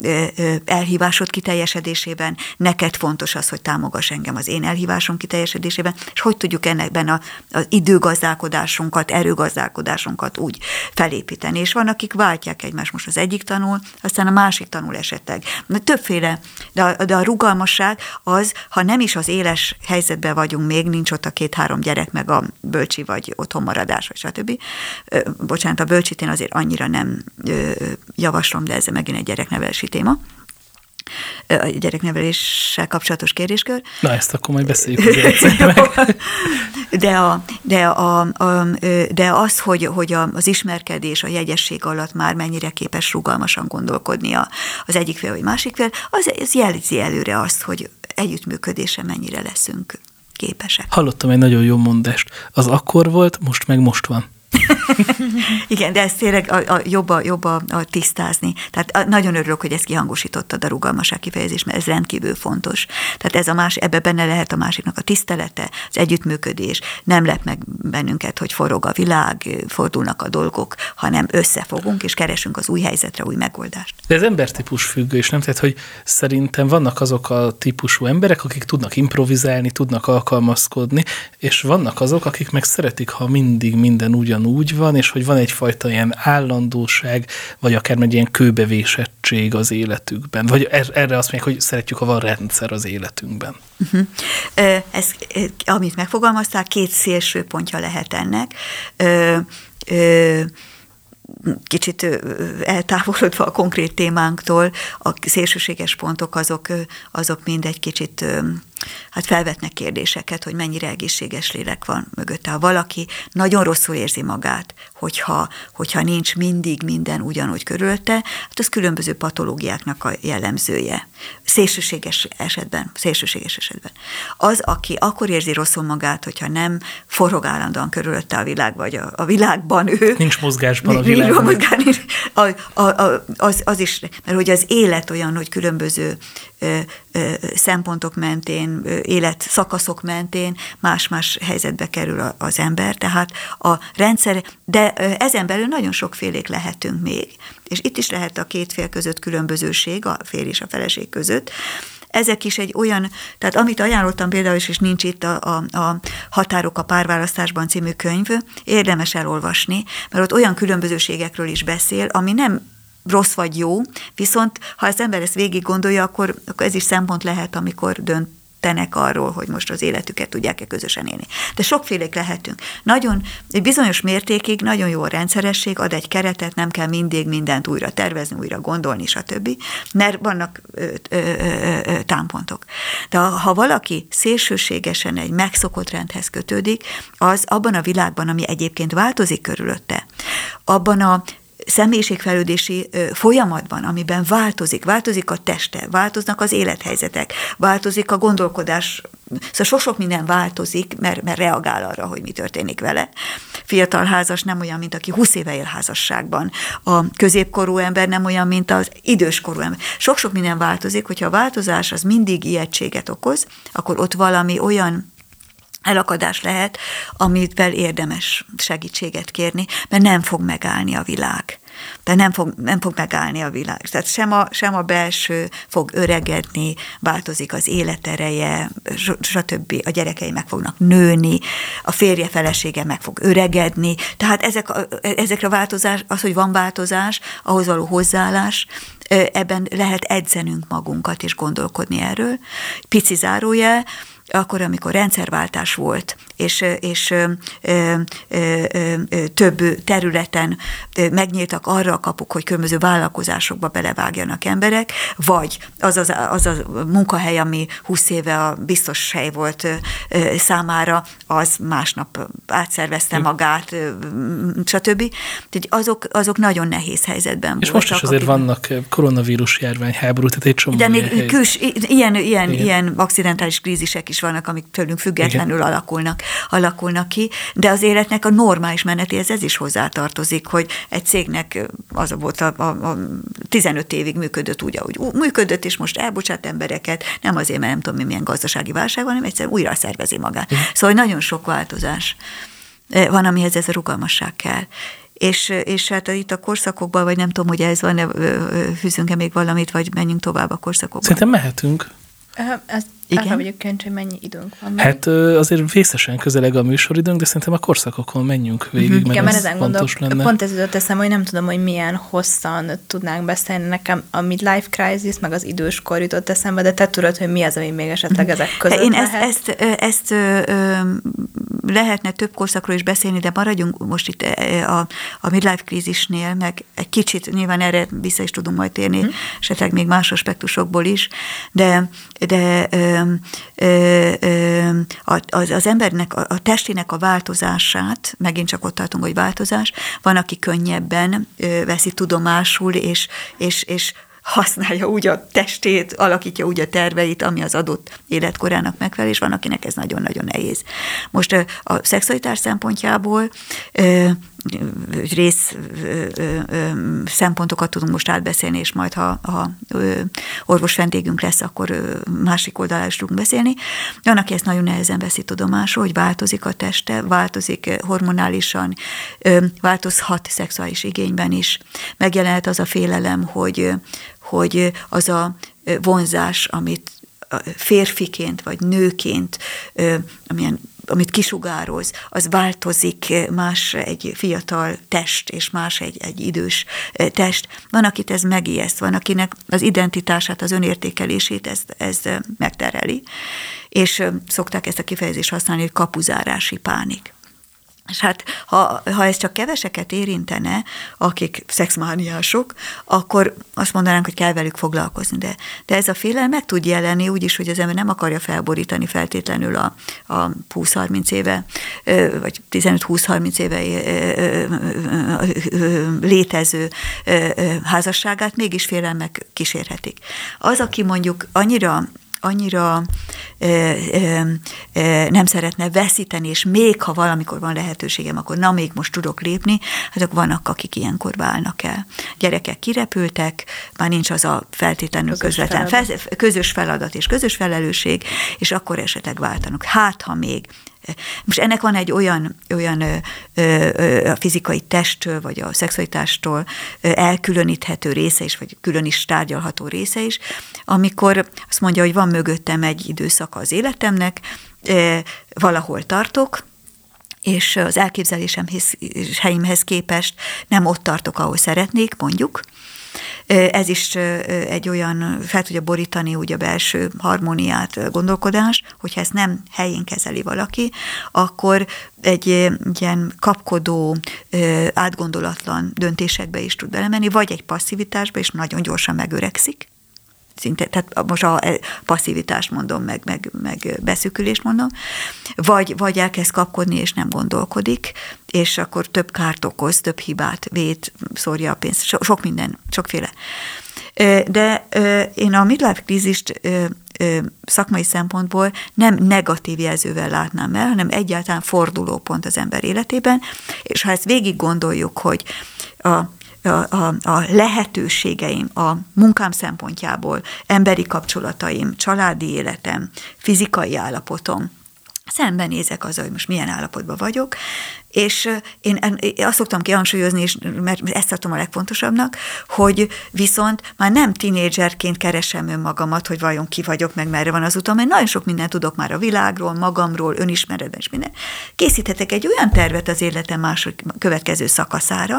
elhívásod kiteljesedésében, neked fontos az, hogy támogass engem az én elhívásom kiteljesedésében, és hogy tudjuk ennekben a, az időgazdálkodásunkat, erőgazdálkodásunkat úgy felépíteni. És van, akik váltják egymást, most az egyik tanul, aztán a másik tanul esetleg. Többféle, de a, de a rugalmasság az, ha nem is az éles helyzetben vagyunk még, nincs ott a két-három gyerek, meg a bölcsi vagy otthonmaradás, vagy stb. Bocsánat, a bölcsit én azért annyira nem javaslom, de ez megint egy gyereknevelési téma a gyerekneveléssel kapcsolatos kérdéskör. Na, ezt akkor majd beszéljük <laughs> de, a, de, a, a, de az, hogy, hogy az ismerkedés, a jegyesség alatt már mennyire képes rugalmasan gondolkodni az egyik fél vagy másik fél, az, az jelzi előre azt, hogy együttműködése mennyire leszünk képesek. Hallottam egy nagyon jó mondást. Az akkor volt, most meg most van. <laughs> Igen, de ezt tényleg a, a, jobb, a, jobb a, a tisztázni. Tehát a, nagyon örülök, hogy ezt kihangosítottad a rugalmaság kifejezés, mert ez rendkívül fontos. Tehát ez a más, ebbe benne lehet a másiknak a tisztelete, az együttműködés. Nem lep meg bennünket, hogy forog a világ, fordulnak a dolgok, hanem összefogunk és keresünk az új helyzetre új megoldást. De ez embertípus függő, és nem tehát, hogy szerintem vannak azok a típusú emberek, akik tudnak improvizálni, tudnak alkalmazkodni, és vannak azok, akik meg szeretik, ha mindig minden ugyan úgy van, és hogy van egyfajta ilyen állandóság, vagy akár egy ilyen kőbevésettség az életükben. Vagy er, erre azt mondják, hogy szeretjük, ha van rendszer az életünkben. Uh-huh. Ez, amit megfogalmaztál, két szélső pontja lehet ennek kicsit eltávolodva a konkrét témánktól, a szélsőséges pontok azok, azok mind egy kicsit hát felvetnek kérdéseket, hogy mennyire egészséges lélek van mögötte. Ha valaki nagyon rosszul érzi magát, hogyha, hogyha nincs mindig minden ugyanúgy körülte, hát az különböző patológiáknak a jellemzője. Szélsőséges esetben, szélsőséges esetben. Az, aki akkor érzi rosszul magát, hogyha nem forog állandóan körülötte a világ, vagy a, a világban ő. Nincs mozgásban a világban. Nincs a, a, a, az, az is, mert hogy az élet olyan, hogy különböző szempontok mentén, életszakaszok mentén más-más helyzetbe kerül az ember, tehát a rendszer, de ezen belül nagyon sokfélék lehetünk még, és itt is lehet a két fél között különbözőség, a férj és a feleség között, ezek is egy olyan, tehát amit ajánlottam például és nincs itt a, a, a Határok a párválasztásban című könyv, érdemes elolvasni, mert ott olyan különbözőségekről is beszél, ami nem rossz vagy jó, viszont ha az ember ezt végig gondolja, akkor, akkor ez is szempont lehet, amikor dönt döntenek arról, hogy most az életüket tudják-e közösen élni. De sokfélék lehetünk. Nagyon, egy bizonyos mértékig nagyon jó a rendszeresség, ad egy keretet, nem kell mindig mindent újra tervezni, újra gondolni, stb. Mert vannak ö, ö, ö, ö, támpontok. De ha valaki szélsőségesen egy megszokott rendhez kötődik, az abban a világban, ami egyébként változik körülötte, abban a személyiségfejlődési folyamatban, amiben változik, változik a teste, változnak az élethelyzetek, változik a gondolkodás, szóval sok-sok minden változik, mert, mert reagál arra, hogy mi történik vele. Fiatal házas nem olyan, mint aki 20 éve él házasságban. A középkorú ember nem olyan, mint az időskorú ember. Sok-sok minden változik, hogyha a változás az mindig ijegységet okoz, akkor ott valami olyan elakadás lehet, amivel érdemes segítséget kérni, mert nem fog megállni a világ. De nem fog, nem fog megállni a világ. Tehát sem a, sem a belső fog öregedni, változik az életereje, stb. A gyerekei meg fognak nőni, a férje felesége meg fog öregedni. Tehát ezek, ezekre a változás, az, hogy van változás, ahhoz való hozzáállás, ebben lehet edzenünk magunkat és gondolkodni erről. Pici zárójel, akkor, amikor rendszerváltás volt, és, és ö, ö, ö, több területen megnyíltak arra a kapuk, hogy különböző vállalkozásokba belevágjanak emberek, vagy az az, az a munkahely, ami 20 éve a biztos hely volt számára, az másnap átszervezte magát, ö, stb. Tehát azok, azok nagyon nehéz helyzetben és voltak. És most is azért akiben... vannak koronavírus járvány háború, tehát egy csomó De még küls, ilyen, ilyen, ilyen, ilyen akcidentális krízisek is is vannak, amik tőlünk függetlenül alakulnak, alakulnak ki, de az életnek a normális menetéhez ez is hozzátartozik, hogy egy cégnek az volt a, a, a 15 évig működött úgy, ahogy működött, és most elbocsát embereket, nem azért, mert nem tudom, milyen gazdasági válság van, hanem egyszerűen újra szervezi magát. Igen. Szóval nagyon sok változás van, amihez ez a rugalmasság kell. És, és hát itt a korszakokban, vagy nem tudom, hogy ez van, fűzünk-e még valamit, vagy menjünk tovább a korszakokban. Szerintem mehetünk. Ez igen. Arra vagyok kíváncsi, hogy mennyi időnk van. Hát azért vészesen közeleg a műsoridőnk, de szerintem a korszakokon menjünk végig, mert Igen, mert ezen gondol, lenne. Pont ez jutott eszem, hogy nem tudom, hogy milyen hosszan tudnánk beszélni. Nekem a midlife crisis, meg az időskor jutott eszembe, de te tudod, hogy mi az, ami még esetleg ezek között Én lehet. ezt, ezt, ezt ö, lehetne több korszakról is beszélni, de maradjunk most itt a, a midlife krízisnél, meg egy kicsit nyilván erre vissza is tudunk majd térni, hmm. esetleg még más aspektusokból is, de, de ö, az, embernek, a testének a változását, megint csak ott tartunk, hogy változás, van, aki könnyebben veszi tudomásul, és, és, és használja úgy a testét, alakítja úgy a terveit, ami az adott életkorának megfelel, és van, akinek ez nagyon-nagyon nehéz. Most a szexualitás szempontjából rész szempontokat tudunk most átbeszélni, és majd ha, ha orvos vendégünk lesz, akkor másik oldalán is tudunk beszélni. Van, aki ezt nagyon nehezen veszi tudomásul, hogy változik a teste, változik hormonálisan, változhat szexuális igényben is. Megjelenhet az a félelem, hogy, hogy az a vonzás, amit férfiként vagy nőként, amilyen, amit kisugároz, az változik más egy fiatal test, és más egy, egy idős test. Van, akit ez megijeszt, van, akinek az identitását, az önértékelését ez, ez megtereli, és szokták ezt a kifejezést használni, hogy kapuzárási pánik. És hát, ha, ha ez csak keveseket érintene, akik szexmániások, akkor azt mondanánk, hogy kell velük foglalkozni. De, de ez a félelem meg tud jelenni úgy is, hogy az ember nem akarja felborítani feltétlenül a, a 20-30 éve, vagy 15-20-30 éve létező házasságát, mégis félelmek kísérhetik. Az, aki mondjuk annyira annyira ö, ö, ö, nem szeretne veszíteni, és még ha valamikor van lehetőségem, akkor na még most tudok lépni, azok vannak, akik ilyenkor válnak el. Gyerekek kirepültek, már nincs az a feltétlenül közös közvetlen feladat. Fe, közös feladat és közös felelősség, és akkor esetleg váltanak. Hát, ha még most ennek van egy olyan, olyan a fizikai testtől, vagy a szexualitástól elkülöníthető része is, vagy külön is tárgyalható része is, amikor azt mondja, hogy van mögöttem egy időszaka az életemnek, valahol tartok, és az elképzelésemhez helyimhez képest nem ott tartok, ahol szeretnék, mondjuk, ez is egy olyan, fel tudja borítani úgy a belső harmóniát, gondolkodás, hogyha ezt nem helyén kezeli valaki, akkor egy ilyen kapkodó, átgondolatlan döntésekbe is tud belemenni, vagy egy passzivitásba, és nagyon gyorsan megöregszik, szinte, tehát most a passzivitást mondom, meg, meg, meg beszűkülést mondom, vagy, vagy elkezd kapkodni, és nem gondolkodik, és akkor több kárt okoz, több hibát vét, szórja a pénzt, so, sok minden, sokféle. De én a midlife krízist szakmai szempontból nem negatív jelzővel látnám el, hanem egyáltalán fordulópont az ember életében, és ha ezt végig gondoljuk, hogy a a, a, lehetőségeim a munkám szempontjából, emberi kapcsolataim, családi életem, fizikai állapotom, szembenézek azzal, hogy most milyen állapotban vagyok, és én, azt szoktam kihangsúlyozni, és, mert ezt tartom a legfontosabbnak, hogy viszont már nem tinédzserként keresem önmagamat, hogy vajon ki vagyok, meg merre van az utam, mert nagyon sok mindent tudok már a világról, magamról, önismeretben és minden. Készíthetek egy olyan tervet az életem második következő szakaszára,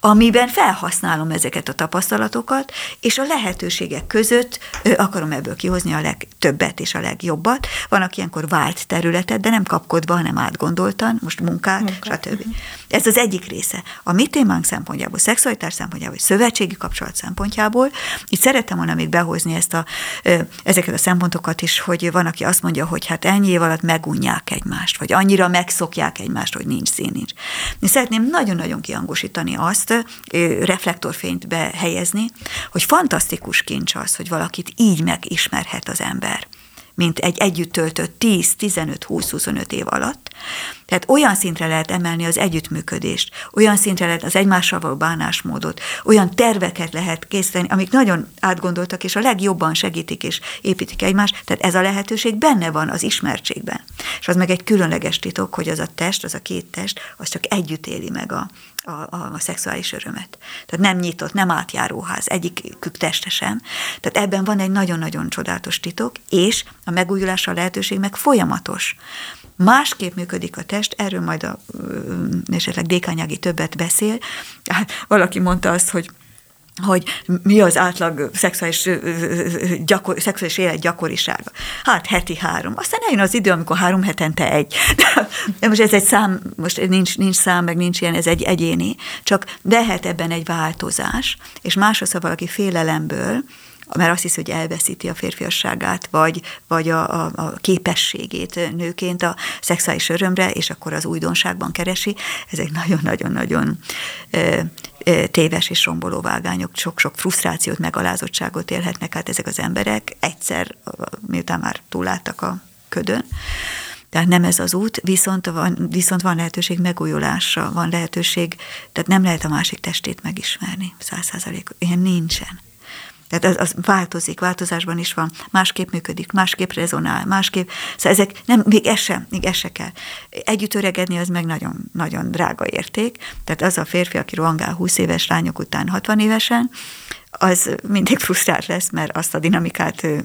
amiben felhasználom ezeket a tapasztalatokat, és a lehetőségek között akarom ebből kihozni a legtöbbet és a legjobbat. Van, aki ilyenkor vált területet, de nem kapkodva, hanem átgondoltan, most munkát, stb. Ez az egyik része. A mi témánk szempontjából, szexualitás szempontjából, szövetségi kapcsolat szempontjából, itt szerettem volna még behozni ezt a, ezeket a szempontokat is, hogy van, aki azt mondja, hogy hát ennyi év alatt megunják egymást, vagy annyira megszokják egymást, hogy nincs szín, nincs. Én szeretném nagyon-nagyon kiangosítani azt, reflektorfényt behelyezni, hogy fantasztikus kincs az, hogy valakit így megismerhet az ember mint egy együtt töltött 10, 15, 20, 25 év alatt. Tehát olyan szintre lehet emelni az együttműködést, olyan szintre lehet az egymással való bánásmódot, olyan terveket lehet készíteni, amik nagyon átgondoltak, és a legjobban segítik és építik egymást. Tehát ez a lehetőség benne van az ismertségben. És az meg egy különleges titok, hogy az a test, az a két test, az csak együtt éli meg a, a, a, szexuális örömet. Tehát nem nyitott, nem átjáróház, egyikük teste sem. Tehát ebben van egy nagyon-nagyon csodálatos titok, és a megújulásra lehetőség meg folyamatos. Másképp működik a test, erről majd a, esetleg Dékányági többet beszél. Hát valaki mondta azt, hogy hogy mi az átlag szexuális, gyakor, szexuális élet gyakorisága. Hát heti három. Aztán eljön az idő, amikor három hetente egy. <laughs> De most ez egy szám, most nincs, nincs szám, meg nincs ilyen, ez egy egyéni, csak lehet ebben egy változás, és másodszor valaki félelemből, mert azt hiszi, hogy elveszíti a férfiasságát, vagy, vagy a, a, a képességét nőként a szexuális örömre, és akkor az újdonságban keresi. Ez egy nagyon-nagyon-nagyon téves és romboló vágányok, sok-sok frusztrációt, megalázottságot élhetnek át ezek az emberek egyszer, miután már túláttak a ködön. Tehát nem ez az út, viszont van, viszont van lehetőség megújulásra, van lehetőség, tehát nem lehet a másik testét megismerni, száz százalék, ilyen nincsen. Tehát az, az változik, változásban is van, másképp működik, másképp rezonál, másképp, szóval ezek nem, még ez sem, még ez se kell. Együtt öregedni az meg nagyon, nagyon drága érték, tehát az a férfi, aki rohangál 20 éves lányok után 60 évesen, az mindig frusztrált lesz, mert azt a dinamikát ő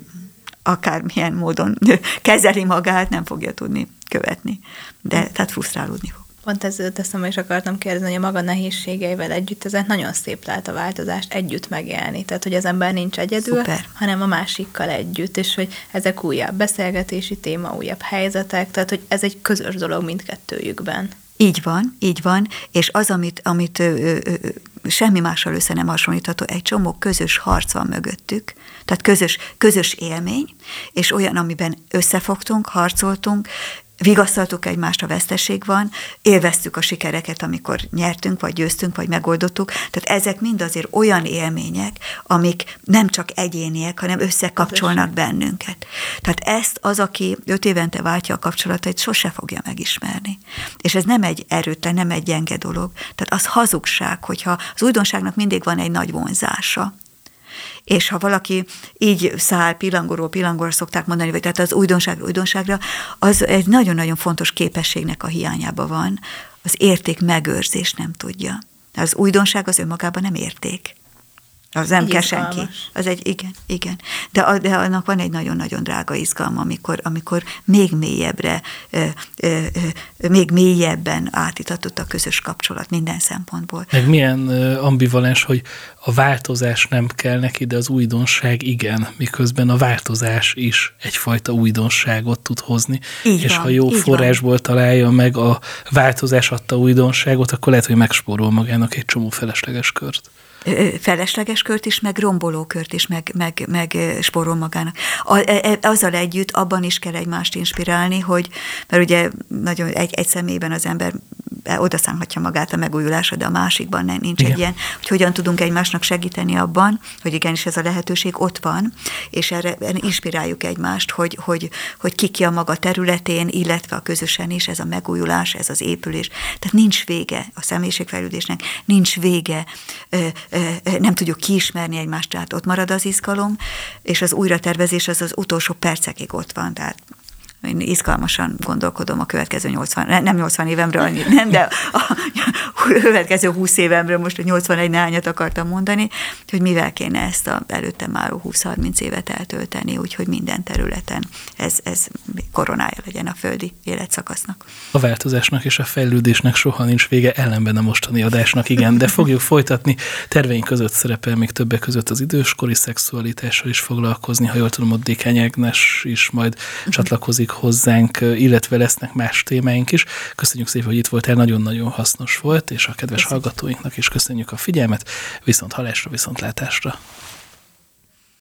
akármilyen módon <laughs> kezeli magát, nem fogja tudni követni. De tehát frusztrálódni fog. Pont ez teszem, és akartam kérdezni, hogy a maga nehézségeivel együtt ezért nagyon szép lehet a változást együtt megélni. Tehát, hogy az ember nincs egyedül, Szuper. hanem a másikkal együtt, és hogy ezek újabb beszélgetési téma, újabb helyzetek, tehát, hogy ez egy közös dolog mindkettőjükben. Így van, így van, és az, amit, amit ö, ö, ö, semmi mással össze nem hasonlítható, egy csomó közös harc van mögöttük, tehát közös, közös élmény, és olyan, amiben összefogtunk, harcoltunk, vigasztaltuk egymást, a veszteség van, élveztük a sikereket, amikor nyertünk, vagy győztünk, vagy megoldottuk. Tehát ezek mind azért olyan élmények, amik nem csak egyéniek, hanem összekapcsolnak bennünket. Tehát ezt az, aki öt évente váltja a kapcsolatait, sose fogja megismerni. És ez nem egy erőtlen, nem egy gyenge dolog. Tehát az hazugság, hogyha az újdonságnak mindig van egy nagy vonzása, és ha valaki így száll pillangóról pillangóra szokták mondani, vagy tehát az újdonság újdonságra, az egy nagyon-nagyon fontos képességnek a hiányába van, az érték megőrzés nem tudja. Az újdonság az önmagában nem érték. Az nem kell senki. Az egy, igen, igen. De, de annak van egy nagyon-nagyon drága izgalma, amikor, amikor még mélyebbre, ö, ö, ö, még mélyebben átitatott a közös kapcsolat minden szempontból. Meg milyen ambivalens, hogy a változás nem kell neki, de az újdonság igen, miközben a változás is egyfajta újdonságot tud hozni. Így és van, ha jó forrásból van. találja meg a változás adta újdonságot, akkor lehet, hogy megspórol magának egy csomó felesleges kört felesleges kört is, meg romboló kört is, meg, meg, meg sporol magának. A, e, e, azzal együtt abban is kell egymást inspirálni, hogy, mert ugye nagyon egy, egy személyben az ember oda számhatja magát a megújulásra, de a másikban nem, nincs Igen. egy ilyen, hogy hogyan tudunk egymásnak segíteni abban, hogy igenis ez a lehetőség ott van, és erre inspiráljuk egymást, hogy, hogy, hogy ki ki a maga területén, illetve a közösen is, ez a megújulás, ez az épülés. Tehát nincs vége a személyiségfejlődésnek, nincs vége nem tudjuk kiismerni egymást, tehát ott marad az izgalom, és az újratervezés az az utolsó percekig ott van, tehát én izgalmasan gondolkodom a következő 80, nem 80 évemről, nem, de a <laughs> következő 20 évemről, most a 81 nányat akartam mondani, hogy mivel kéne ezt a előtte már 20-30 évet eltölteni, úgyhogy minden területen ez, ez koronája legyen a földi életszakasznak. A változásnak és a fejlődésnek soha nincs vége, ellenben a mostani adásnak, igen, de fogjuk folytatni. Terveink között szerepel még többek között az időskori szexualitással is foglalkozni, ha jól tudom, ott Dékány Ágnes is majd uh-huh. csatlakozik hozzánk, illetve lesznek más témáink is. Köszönjük szépen, hogy itt voltál, nagyon-nagyon hasznos volt, és a kedves Köszönjük. hallgatóinknak is köszönjük a figyelmet, viszont halásra, viszont látásra.